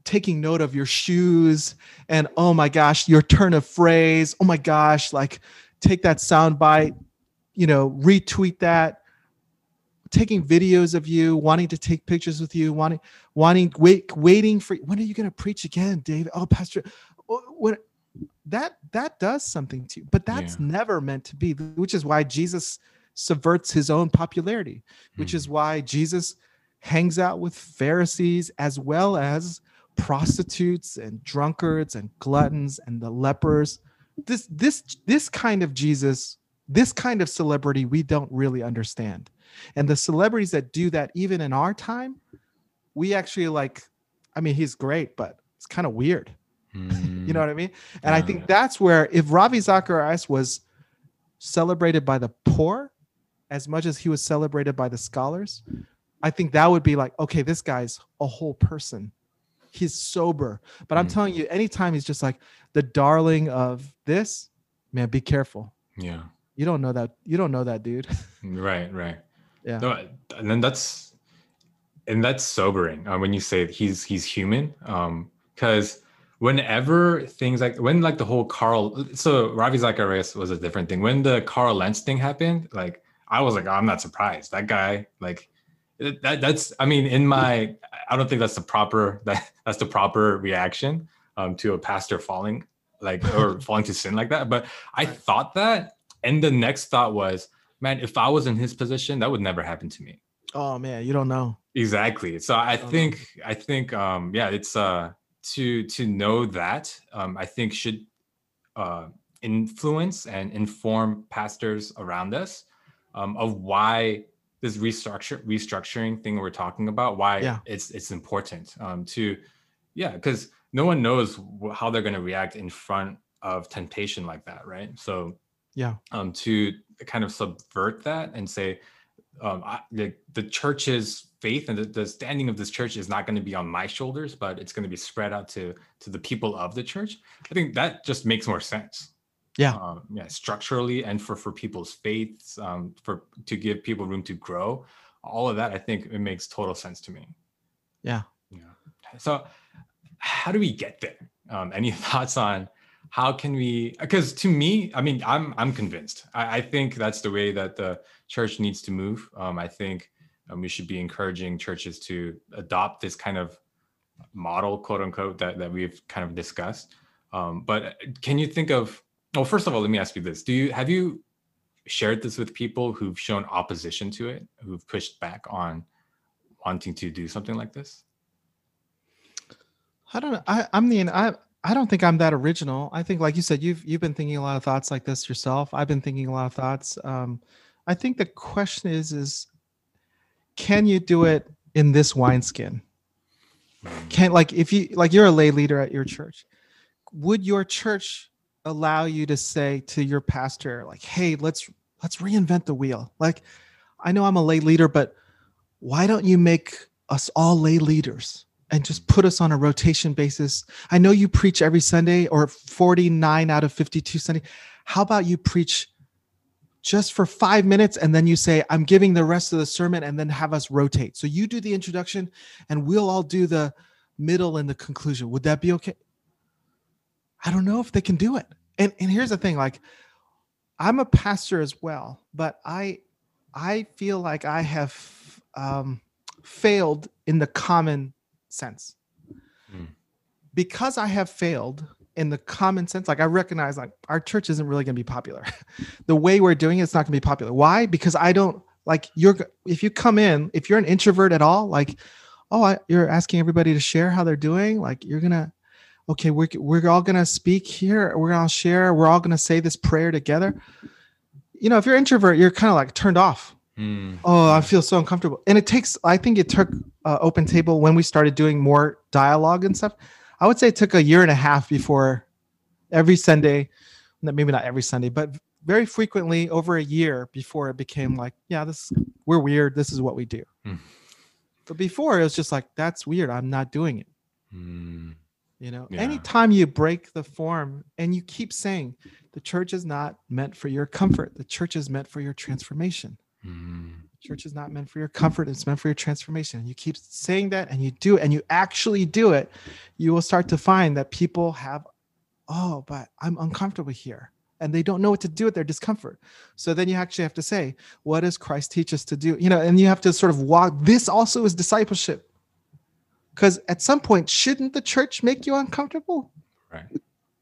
taking note of your shoes and oh my gosh your turn of phrase oh my gosh like take that sound bite you know retweet that taking videos of you wanting to take pictures with you wanting wanting wait waiting for when are you going to preach again david oh pastor when that that does something to you but that's Yeah. never meant to be which is why jesus subverts his own popularity which Mm. is why jesus hangs out with pharisees as well as prostitutes and drunkards and gluttons and the lepers. This this this kind of jesus this kind of celebrity we don't really understand. And the celebrities that do that even in our time we actually like i mean he's great but it's kind of weird. You know hmm. what i mean? And i think that's where if ravi zacharias was celebrated by the poor as much as he was celebrated by the scholars i think that would be like okay this guy's a whole person he's sober. But i'm Mm. telling you anytime he's just like the darling of this man be careful. Yeah. You don't know that you don't know that dude. Right right. Yeah. No, and then that's and that's sobering uh, when you say he's he's human um because whenever things like when like the whole carl so ravi zacharias was a different thing. When the carl lentz thing happened like i was like i'm not surprised. That guy like that that's i mean in my i don't think that's the proper that that's the proper reaction um to a pastor falling like or falling to sin like that but i Right. thought that and the next thought was man if i was in his position that would never happen to me oh man you don't know exactly so i know. think i think um yeah it's uh to to know that um i think should uh influence and inform pastors around us um of why this restructure restructuring thing we're talking about why Yeah. it's it's important um to yeah because no one knows how they're going to react in front of temptation like that right so yeah um, to kind of subvert that and say um, I, the, the church's faith and the, the standing of this church is not going to be on my shoulders, but it's going to be spread out to to the people of the church. I think that just makes more sense. Yeah. um, yeah, structurally and for for people's faiths, um, for to give people room to grow. All of that, I think, it makes total sense to me. Yeah. Yeah. So, how do we get there? Um, any thoughts on how can we because to me i mean i'm i'm convinced I, I think that's the way that the church needs to move um, i think um, we should be encouraging churches to adopt this kind of model quote unquote that, that we've kind of discussed um, but can you think of well first of all let me ask you this do you have you shared this with people who've shown opposition to it who've pushed back on wanting to do something like this I don't know. I, I mean, I I don't think I'm that original. I think, like you said, you've you've been thinking a lot of thoughts like this yourself. I've been thinking a lot of thoughts. Um, I think the question is, is can you do it in this wineskin? Can like if you like you're a lay leader at your church, would your church allow you to say to your pastor, like, hey, let's let's reinvent the wheel? Like, I know I'm a lay leader, but why don't you make us all lay leaders? and just put us on a rotation basis. I know you preach every Sunday or 49 out of 52 Sunday. How about you preach just for five minutes and then you say, I'm giving the rest of the sermon and then have us rotate. So you do the introduction and we'll all do the middle and the conclusion. Would that be okay? I don't know if they can do it. And and here's the thing like I'm a pastor as well, but I I feel like I have um, failed in the common sense. Hmm. Because I have failed in the common sense, like I recognize like our church isn't really going to be popular. the way we're doing it, it's not going to be popular. Why? Because I don't like you're if you come in, if you're an introvert at all, like oh I, you're asking everybody to share how they're doing like you're gonna okay we're, we're all gonna speak here we're gonna share we're all gonna say this prayer together. You know if you're introvert you're kind of like turned off. Mm. oh i feel so uncomfortable. And it takes i think it took uh, open table when we started doing more dialogue and stuff. I would say it took a year and a half before every sunday maybe not every sunday but very frequently over a year before it became like yeah this we're weird this is what we do. Mm. but before it was just like that's weird i'm not doing it. Mm. You know? Yeah. anytime you break the form and you keep saying the church is not meant for your comfort. The church is meant for your transformation. Mm. church is not meant for your comfort. It's meant for your transformation. And you keep saying that and you do it and you actually do it you will start to find that people have oh but i'm uncomfortable here. And they don't know what to do with their discomfort. So then you actually have to say what does christ teach us to do? You know and you have to sort of walk this also is discipleship because at some point shouldn't the church make you uncomfortable? Right.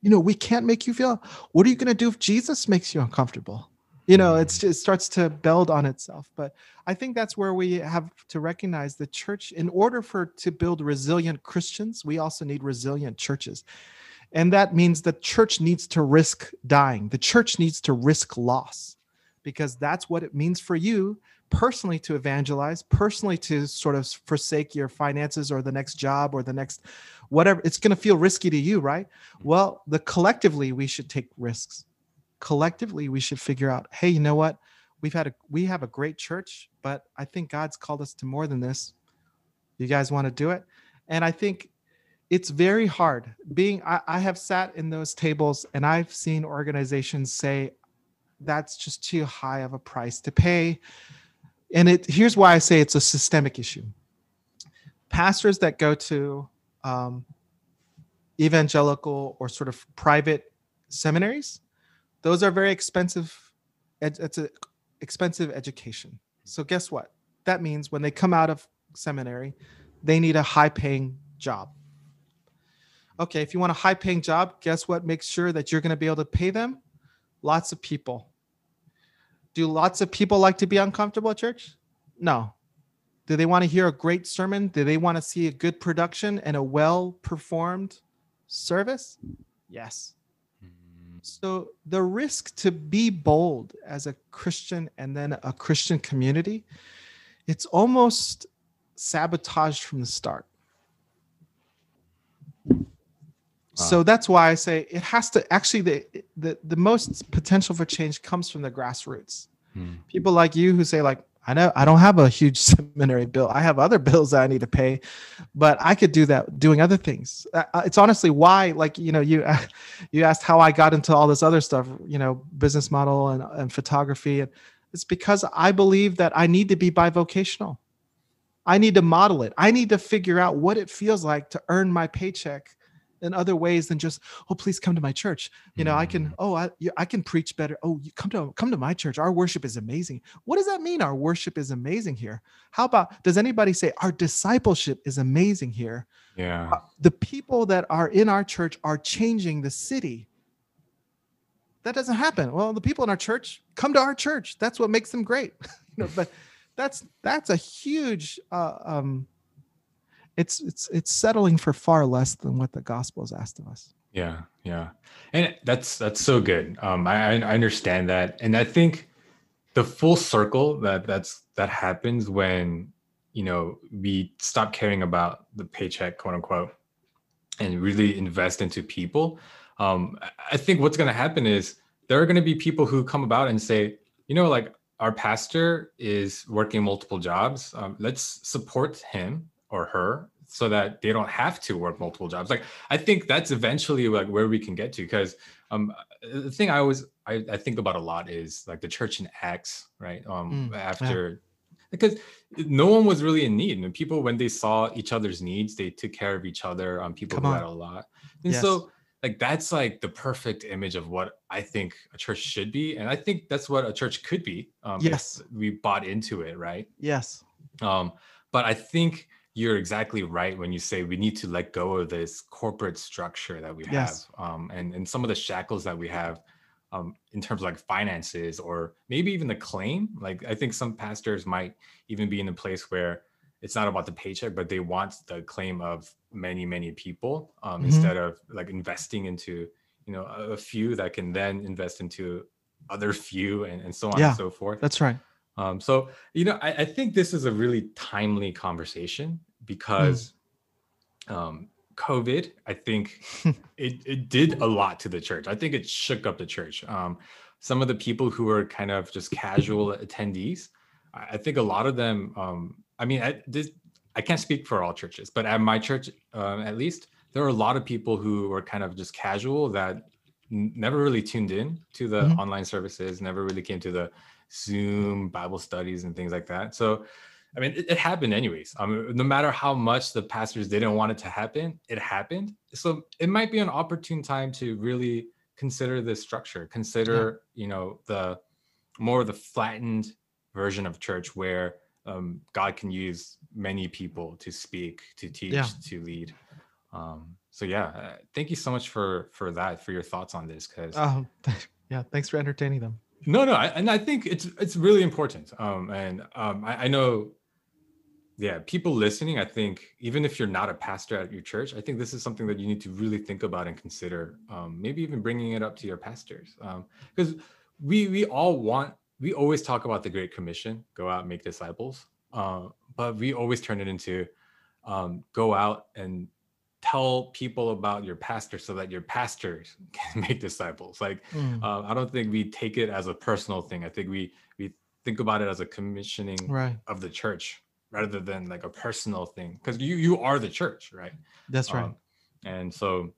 you know we can't make you feel what are you going to do if jesus makes you uncomfortable? You know it's it starts to build on itself. But i think that's where we have to recognize the church in order for to build resilient christians we also need resilient churches. And that means the church needs to risk dying. The church needs to risk loss because that's what it means for you personally to evangelize personally to sort of forsake your finances or the next job or the next whatever it's going to feel risky to you right? Mm. Well the collectively we should take risks. Collectively we should figure out hey you know what? We've had a we have a great church but i think god's called us to more than this. You guys want to do it? And i think it's very hard being I, I have sat in those tables and i've seen organizations say that's just too high of a price to pay and it here's why i say it's a systemic issue. Pastors that go to um, evangelical or sort of private seminaries those are very expensive it's an expensive education. So guess what? That means when they come out of seminary they need a high paying job. Okay if you want a high paying job guess what Make sure that you're going to be able to pay them? Lots of people do lots of people like to be uncomfortable at church? No. Do they want to hear a great sermon? Do they want to see a good production and a well performed service? Yes. So the risk to be bold as a Christian and then a Christian community, it's almost sabotaged from the start. So that's why I say it has to actually the the the most potential for change comes from the grassroots. Mm. People like you who say like I know I don't have a huge seminary bill. I have other bills that I need to pay, but I could do that doing other things. Uh, uh, It's honestly why, like you know, you you asked how I got into all this other stuff, you know, business model and, and photography, and it's because I believe that I need to be bivocational. I need to model it. I need to figure out what it feels like to earn my paycheck in other ways than just oh please come to my church. You know i can Mm. oh i i can preach better. Oh you come to come to my church. Our worship is amazing. What does that mean our worship is amazing here how about does anybody say our discipleship is amazing here Yeah. Uh, the people that are in our church are changing the city. That doesn't happen. Well the people in our church come to our church. That's what makes them great. You know but that's that's a huge uh, um it's it's it's settling for far less than what the gospel has asked of us Yeah, yeah, and that's that's so good. Um, I I understand that, and I think the full circle that that's that happens when you know we stop caring about the paycheck, quote unquote, and really invest into people. Um, I- think what's going to happen is there are going to be people who come about and say, you know, like our pastor is working multiple jobs. Um, let's support him or her so that they don't have to work multiple jobs. Like I think that's eventually like where we can get to because um the thing I always I, I think about a lot is like the church in Acts, right? Um Mm, after because no one was really in need. And people when they saw each other's needs, they took care of each other. Um people Come who on. had a lot. And Yes. so like that's like the perfect image of what I think a church should be. And I think that's what a church could be. Um Yes. we bought into it, right? yes Um, but I think you're exactly right when you say we need to let go of this corporate structure that we Yes. have, um, and and some of the shackles that we have, um, in terms of like finances or maybe even the claim. Like I think some pastors might even be in a place where it's not about the paycheck, but they want the claim of many, many people um, Mhm. instead of like investing into, you know, a, a few that can then invest into other few and, and so on Yeah. and so forth. That's right. Um, so, you know, I, I think this is a really timely conversation because um, COVID, I think it, it did a lot to the church. I think it shook up the church. Um, some of the people who are kind of just casual attendees, I, I think a lot of them, um, I mean, I, this, I can't speak for all churches, but at my church, um, at least, there were a lot of people who were kind of just casual that n- never really tuned in to the Mhm. online services, never really came to the Zoom Bible studies and things like that. So, I mean, it, it happened anyways. I mean, no matter how much the pastors didn't want it to happen, it happened. So it might be an opportune time to really consider this structure. Consider, you know, the more the flattened version of church where um, God can use many people to speak, to teach, Yeah. to lead. Um, so yeah, uh, thank you so much for for that, for your thoughts on this, because Oh, yeah. Thanks for entertaining them. No, no, I, and I think it's it's really important. Um, and um, I, I know, yeah, people listening. I think even if you're not a pastor at your church, I think this is something that you need to really think about and consider. Um, maybe even bringing it up to your pastors, because we we all want. We always talk about the Great Commission: go out, make disciples. Uh, but we always turn it into um, go out and tell people about your pastor so that your pastors can make disciples. Like Mm, uh, I don't think we take it as a personal thing. I think we we think about it as a commissioning right. of the church rather than like a personal thing because you you are the church, right? That's right. Um, and so,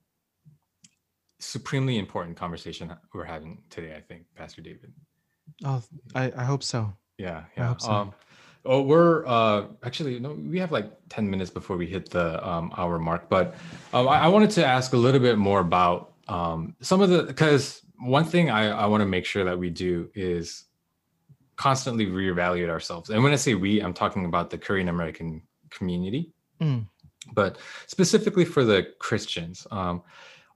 supremely important conversation we're having today. I think, Pastor David. oh, I, I hope so. Yeah, I yeah. hope so. Um, oh, we're uh, actually no, we have like ten minutes before we hit the um, hour mark. But um, I, I wanted to ask a little bit more about um, some of the because one thing I, I want to make sure that we do is constantly reevaluate ourselves. And when I say we, I'm talking about the Korean American community, Mm. but specifically for the Christians. Um,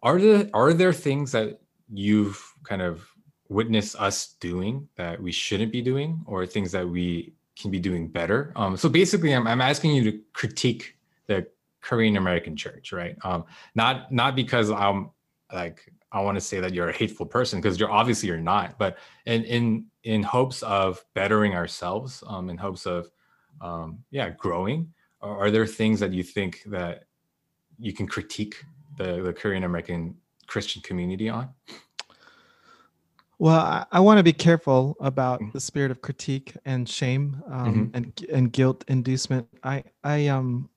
are there are there things that you've kind of witnessed us doing that we shouldn't be doing, or things that we can be doing better? Um, so basically, I'm I'm asking you to critique the Korean American church, right? Um, not not because I'm like I want to say that you're a hateful person because you're obviously you're not, but in in in hopes of bettering ourselves, um, in hopes of um, yeah growing. Are, are there things that you think that you can critique the the Korean American Christian community on? Well, I, I want to be careful about Mm. the spirit of critique and shame um, Mhm. and and guilt inducement. I I um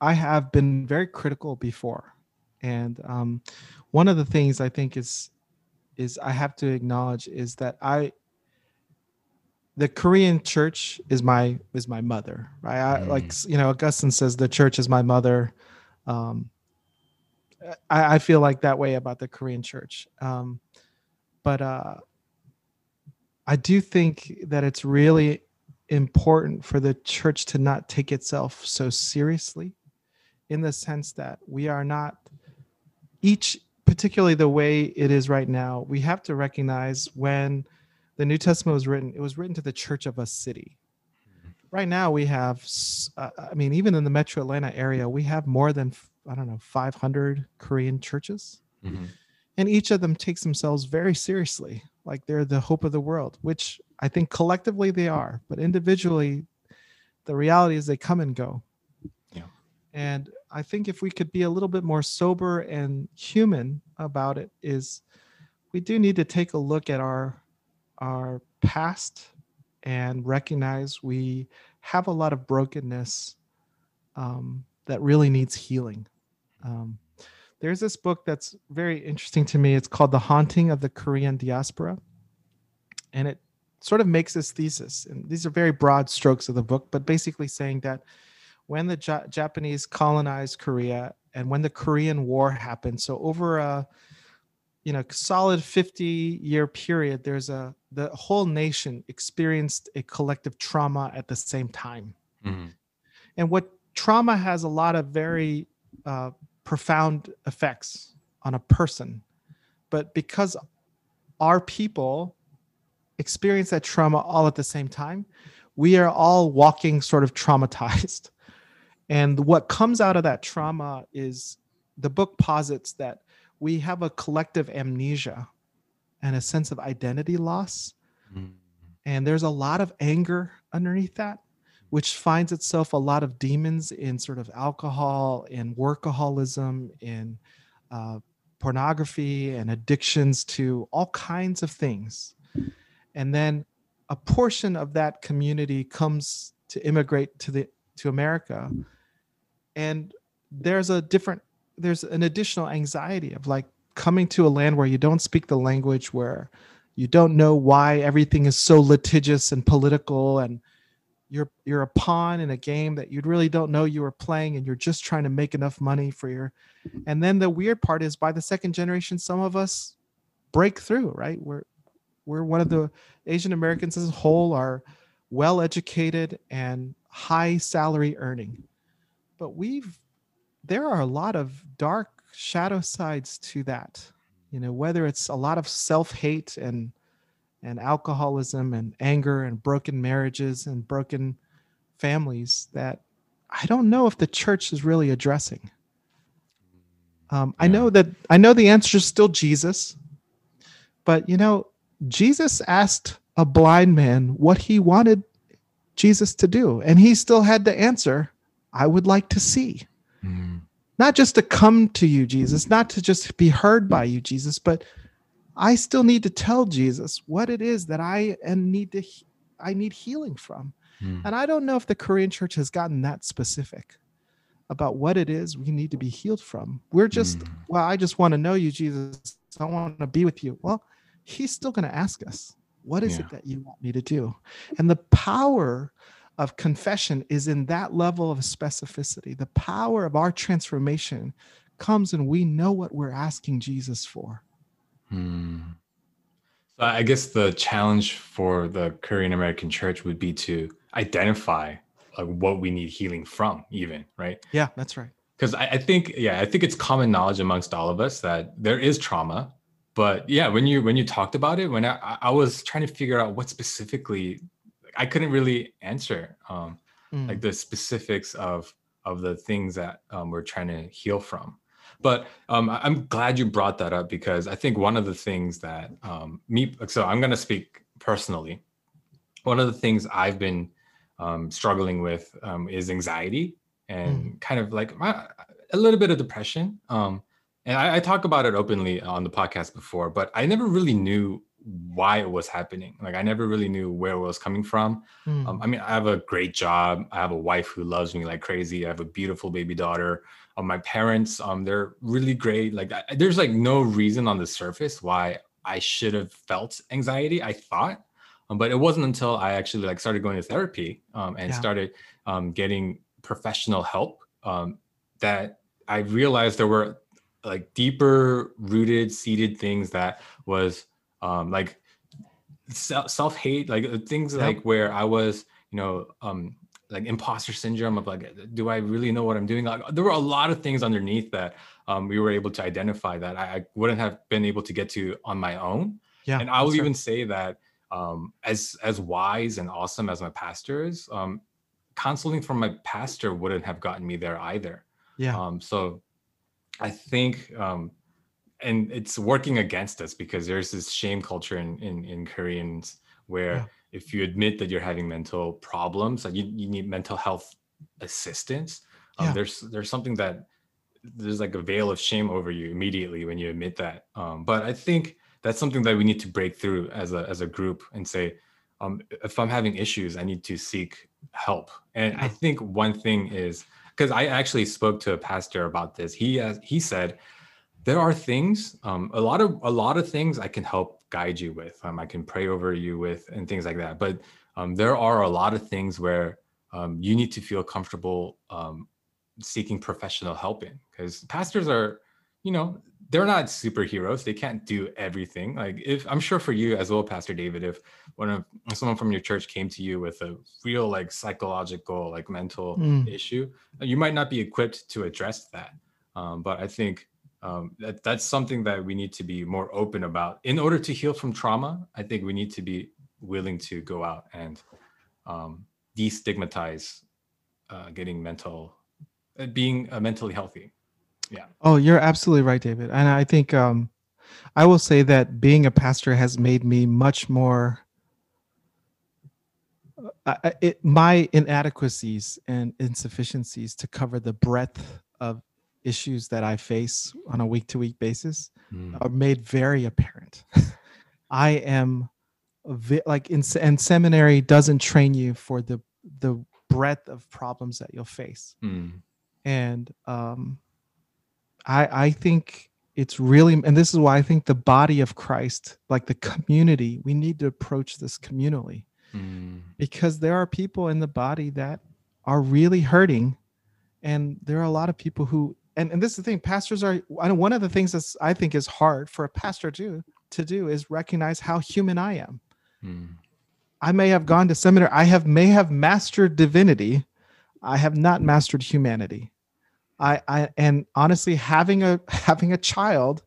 I have been very critical before, and um, one of the things I think is is I have to acknowledge is that I the Korean church is my is my mother, right? I, like Mm. you know, Augustine says the church is my mother. Um, I, I feel like that way about the Korean church. Um, but uh, I do think that it's really important for the church to not take itself so seriously, in the sense that we are not each, particularly the way it is right now. We have to recognize when the New Testament was written, it was written to the church of a city. Right now, we have uh, i mean, even in the metro Atlanta area, we have more than, I don't know, 500 Korean churches and each of them takes themselves very seriously like they're the hope of the world which i think collectively they are but individually the reality is they come and go Yeah. and i think if we could be a little bit more sober and human about it is we do need to take a look at our our past and recognize we have a lot of brokenness um, that really needs healing um, there's this book that's very interesting to me. It's called The Haunting of the Korean Diaspora. And it sort of makes this thesis. And these are very broad strokes of the book, but basically saying that when the Ja- Japanese colonized Korea and when the Korean War happened, so over a you know solid 50 year period there's a the whole nation experienced a collective trauma at the same time Mhm. and what trauma has a lot of very uh, profound effects on a person but because our people experience that trauma all at the same time we are all walking sort of traumatized. And what comes out of that trauma is the book posits that we have a collective amnesia and a sense of identity loss. Mm. And there's a lot of anger underneath that, which finds itself a lot of demons in sort of alcohol, and workaholism, in uh, pornography, and addictions to all kinds of things. And then a portion of that community comes to immigrate to the to America, and there's a different there's an additional anxiety of like coming to a land where you don't speak the language where you don't know why everything is so litigious and political and you're you're a pawn in a game that you really don't know you were playing and you're just trying to make enough money for your and then the weird part is by the second generation some of us break through right? We're we're one of the asian americans as a whole are well educated and high salary earning. But we've there are a lot of dark shadow sides to that you know whether it's a lot of self-hate and and alcoholism and anger and broken marriages and broken families that i don't know if the church is really addressing. Um, i know that i know the answer is still jesus but you know jesus asked a blind man what he wanted jesus to do and he still had to answer i would like to see. Mm not just to come to you, Jesus, not to just be heard by you, Jesus, but I still need to tell Jesus what it is that I and need to I need healing from. Mm. And I don't know if the Korean church has gotten that specific about what it is we need to be healed from. We're just, mm. well, I just want to know you, Jesus. I want to be with you. Well, he's still going to ask us, what is yeah. it that you want me to do? And the power of confession is in that level of specificity. The power of our transformation comes and we know what we're asking Jesus for. Hmm. So I guess the challenge for the Korean American church would be to identify like what we need healing from, even right? Yeah, that's right. Because I, I think, yeah, I think it's common knowledge amongst all of us that there is trauma. But yeah, when you when you talked about it, when I, I was trying to figure out what specifically I couldn't really answer um, mm. like the specifics of of the things that um, we're trying to heal from. But um, I'm glad you brought that up because I think one of the things that um, me, so I'm going to speak personally. One of the things I've been um, struggling with um, is anxiety and mm. kind of like my, a little bit of depression. Um, and I, I, talk about it openly on the podcast before, but I never really knew why it was happening. Like I never really knew where it was coming from. Mm. Um, I mean, I have a great job. I have a wife who loves me like crazy. I have a beautiful baby daughter. Um, my parents, um, they're really great. Like I, there's like no reason on the surface why I should have felt anxiety. I thought, um, but it wasn't until I actually like started going to therapy um, and yeah. started um, getting professional help um, that I realized there were like deeper rooted seated things that was um, like self hate, like uh, things yep. like where I was, you know, um, like imposter syndrome of like, do I really know what I'm doing? Like, there were a lot of things underneath that um, we were able to identify that I, I, wouldn't have been able to get to on my own. Yeah, and I will even right. say that um, as as wise and awesome as my pastor is, um, counseling from my pastor wouldn't have gotten me there either. Yeah. Um, so I think um, and it's working against us because there's this shame culture in in, in Koreans where yeah. if you admit that you're having mental problems, like you, you need mental health assistance, um, yeah. there's there's something that there's like a veil of shame over you immediately when you admit that. Um, but I think that's something that we need to break through as a as a group and say, um, if I'm having issues, I need to seek help. And I think one thing is because I actually spoke to a pastor about this. He has, he said there are things um, a lot of a lot of things i can help guide you with um, i can pray over you with and things like that but um, there are a lot of things where um, you need to feel comfortable um, seeking professional help in because pastors are you know they're not superheroes they can't do everything like if i'm sure for you as well pastor david if one of someone from your church came to you with a real like psychological like mental mm. issue you might not be equipped to address that um, but i think um, that that's something that we need to be more open about in order to heal from trauma i think we need to be willing to go out and um, destigmatize uh, getting mental, uh, being uh, mentally healthy. Yeah. Oh, you're absolutely right, David. And I think um, I will say that being a pastor has made me much more. Uh, it, my inadequacies and insufficiencies to cover the breadth of issues that I face on a week to week basis mm. are made very apparent. I am like in and seminary doesn't train you for the the breadth of problems that you'll face. Mm. And um I I think it's really and this is why I think the body of Christ, like the community, we need to approach this communally. Mm. Because there are people in the body that are really hurting and there are a lot of people who and, and this is the thing pastors are one of the things that i think is hard for a pastor to to do is recognize how human i am. Hmm. i may have gone to seminary i have may have mastered divinity i have not mastered humanity. I i and honestly having a having a child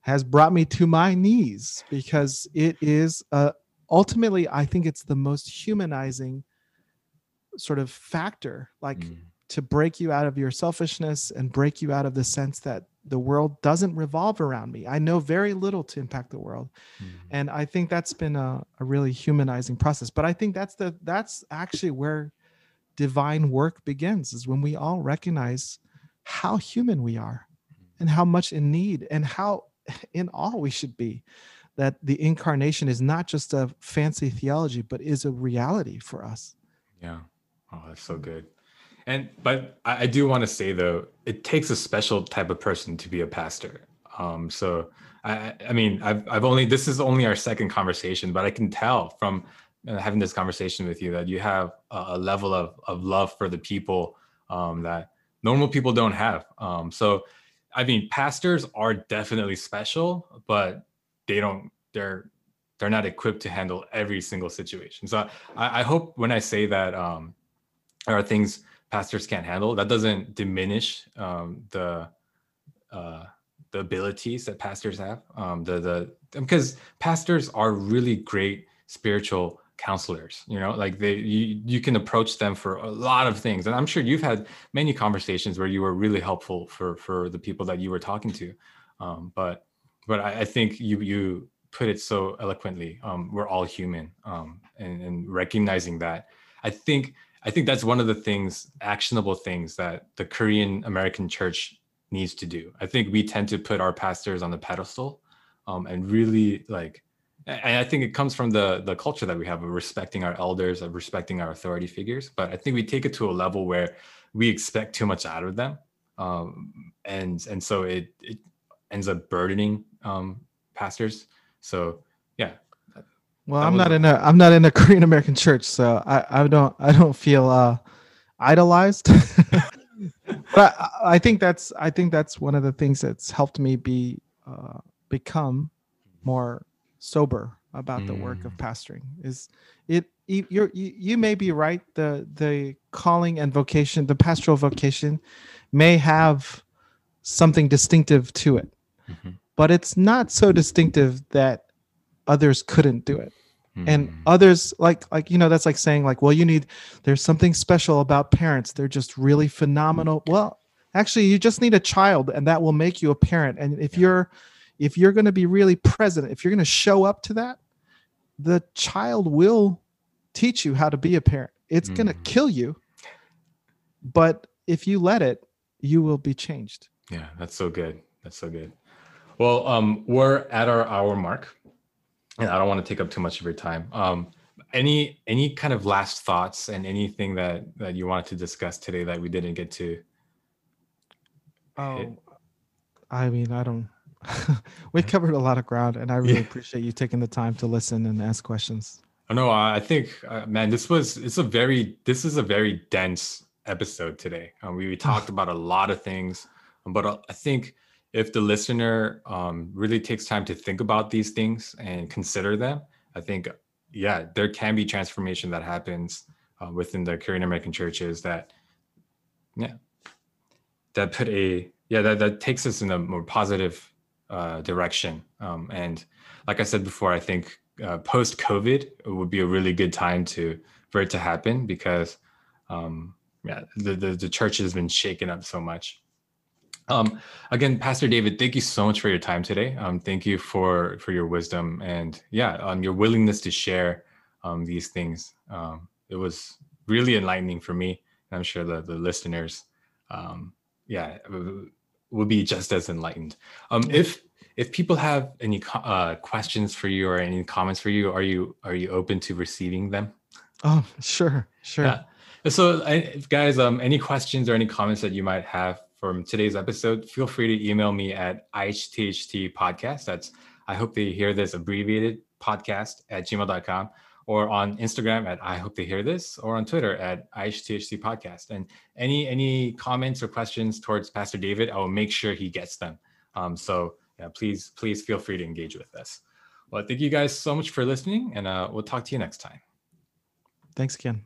has brought me to my knees because it is uh ultimately i think it's the most humanizing sort of factor like mm to break you out of your selfishness and break you out of the sense that the world doesn't revolve around me. I know very little to impact the world. Mm-hmm. And I think that's been a, a, really humanizing process. But I think that's the that's actually where divine work begins is when we all recognize how human we are and how much in need and how in awe we should be that the incarnation is not just a fancy theology but is a reality for us. Yeah. Oh, that's so good. And but I, do want to say though, it takes a special type of person to be a pastor. Um, so I, I mean, I've I've only this is only our second conversation, but I can tell from uh, having this conversation with you that you have a, a level of of love for the people um, that normal people don't have. Um, so I mean, pastors are definitely special, but they don't. They're they're not equipped to handle every single situation. So I, I hope when I say that um, there are things pastors can't handle. That doesn't diminish um, the uh, the abilities that pastors have. Um, the the because pastors are really great spiritual counselors. You know, like they you you can approach them for a lot of things, and I'm sure you've had many conversations where you were really helpful for for the people that you were talking to. Um, but but I, I, think you you put it so eloquently. Um, we're all human, um, and, and recognizing that. I think I think that's one of the things, actionable things that the Korean American church needs to do. I think we tend to put our pastors on the pedestal um, and really like, and I think it comes from the the culture that we have of respecting our elders, of respecting our authority figures. But I think we take it to a level where we expect too much out of them, um, and and so it it ends up burdening um, pastors. So well, I'm not in a I'm not in a Korean American church, so I, I don't I don't feel uh, idolized. but I, I, think that's I think that's one of the things that's helped me be uh, become more sober about mm. the work of mm. pastoring. Is it you you you may be right the the calling and vocation the pastoral vocation may have something distinctive to it, mm-hmm. but it's not so distinctive that others couldn't do it. And hmm. others like like you know that's like saying like well you need there's something special about parents. They're just really phenomenal. Well actually you just need a child and that will make you a parent. And if you're if you're going to be really present if you're going to show up to that the child will teach you how to be a parent. It's mm. going to kill you but if you let it you will be changed. Yeah that's so good. That's so good. Well um we're at our hour mark and I don't want to take up too much of your time. Um, any any kind of last thoughts and anything that that you wanted to discuss today that we didn't get to? Oh, hit? I mean, I don't. we covered a lot of ground, and I really yeah. appreciate you taking the time to listen and ask questions. Oh, no, I think, uh, man, this was it's a very this is a very dense episode today. Um, we, we talked about a lot of things, but uh, I think if the listener um, really takes time to think about these things and consider them, I think, yeah, there can be transformation that happens uh, within the Korean American churches that, yeah, that put a, yeah, that, that takes us in a more positive uh, direction. Um, and like I said before, I think uh, post COVID would be a really good time to for it to happen because um, yeah, the, the the church has been shaken up so much. Um, again, Pastor David, thank you so much for your time today. Um, thank you for for your wisdom and yeah, um, your willingness to share um, these things. Um, it was really enlightening for me, and I'm sure the the listeners, um, yeah, will be just as enlightened. Um, if if people have any uh, questions for you or any comments for you, are you are you open to receiving them? Oh, sure, sure. Yeah. So, I, guys, um, any questions or any comments that you might have from today's episode, feel free to email me at ihtht podcast. That's I hope they hear this abbreviated podcast at gmail.com or on Instagram at I hope they hear this or on Twitter at ihtht podcast. And any any comments or questions towards Pastor David, I will make sure he gets them. Um, so yeah, please please feel free to engage with us. Well, thank you guys so much for listening, and uh, we'll talk to you next time. Thanks again.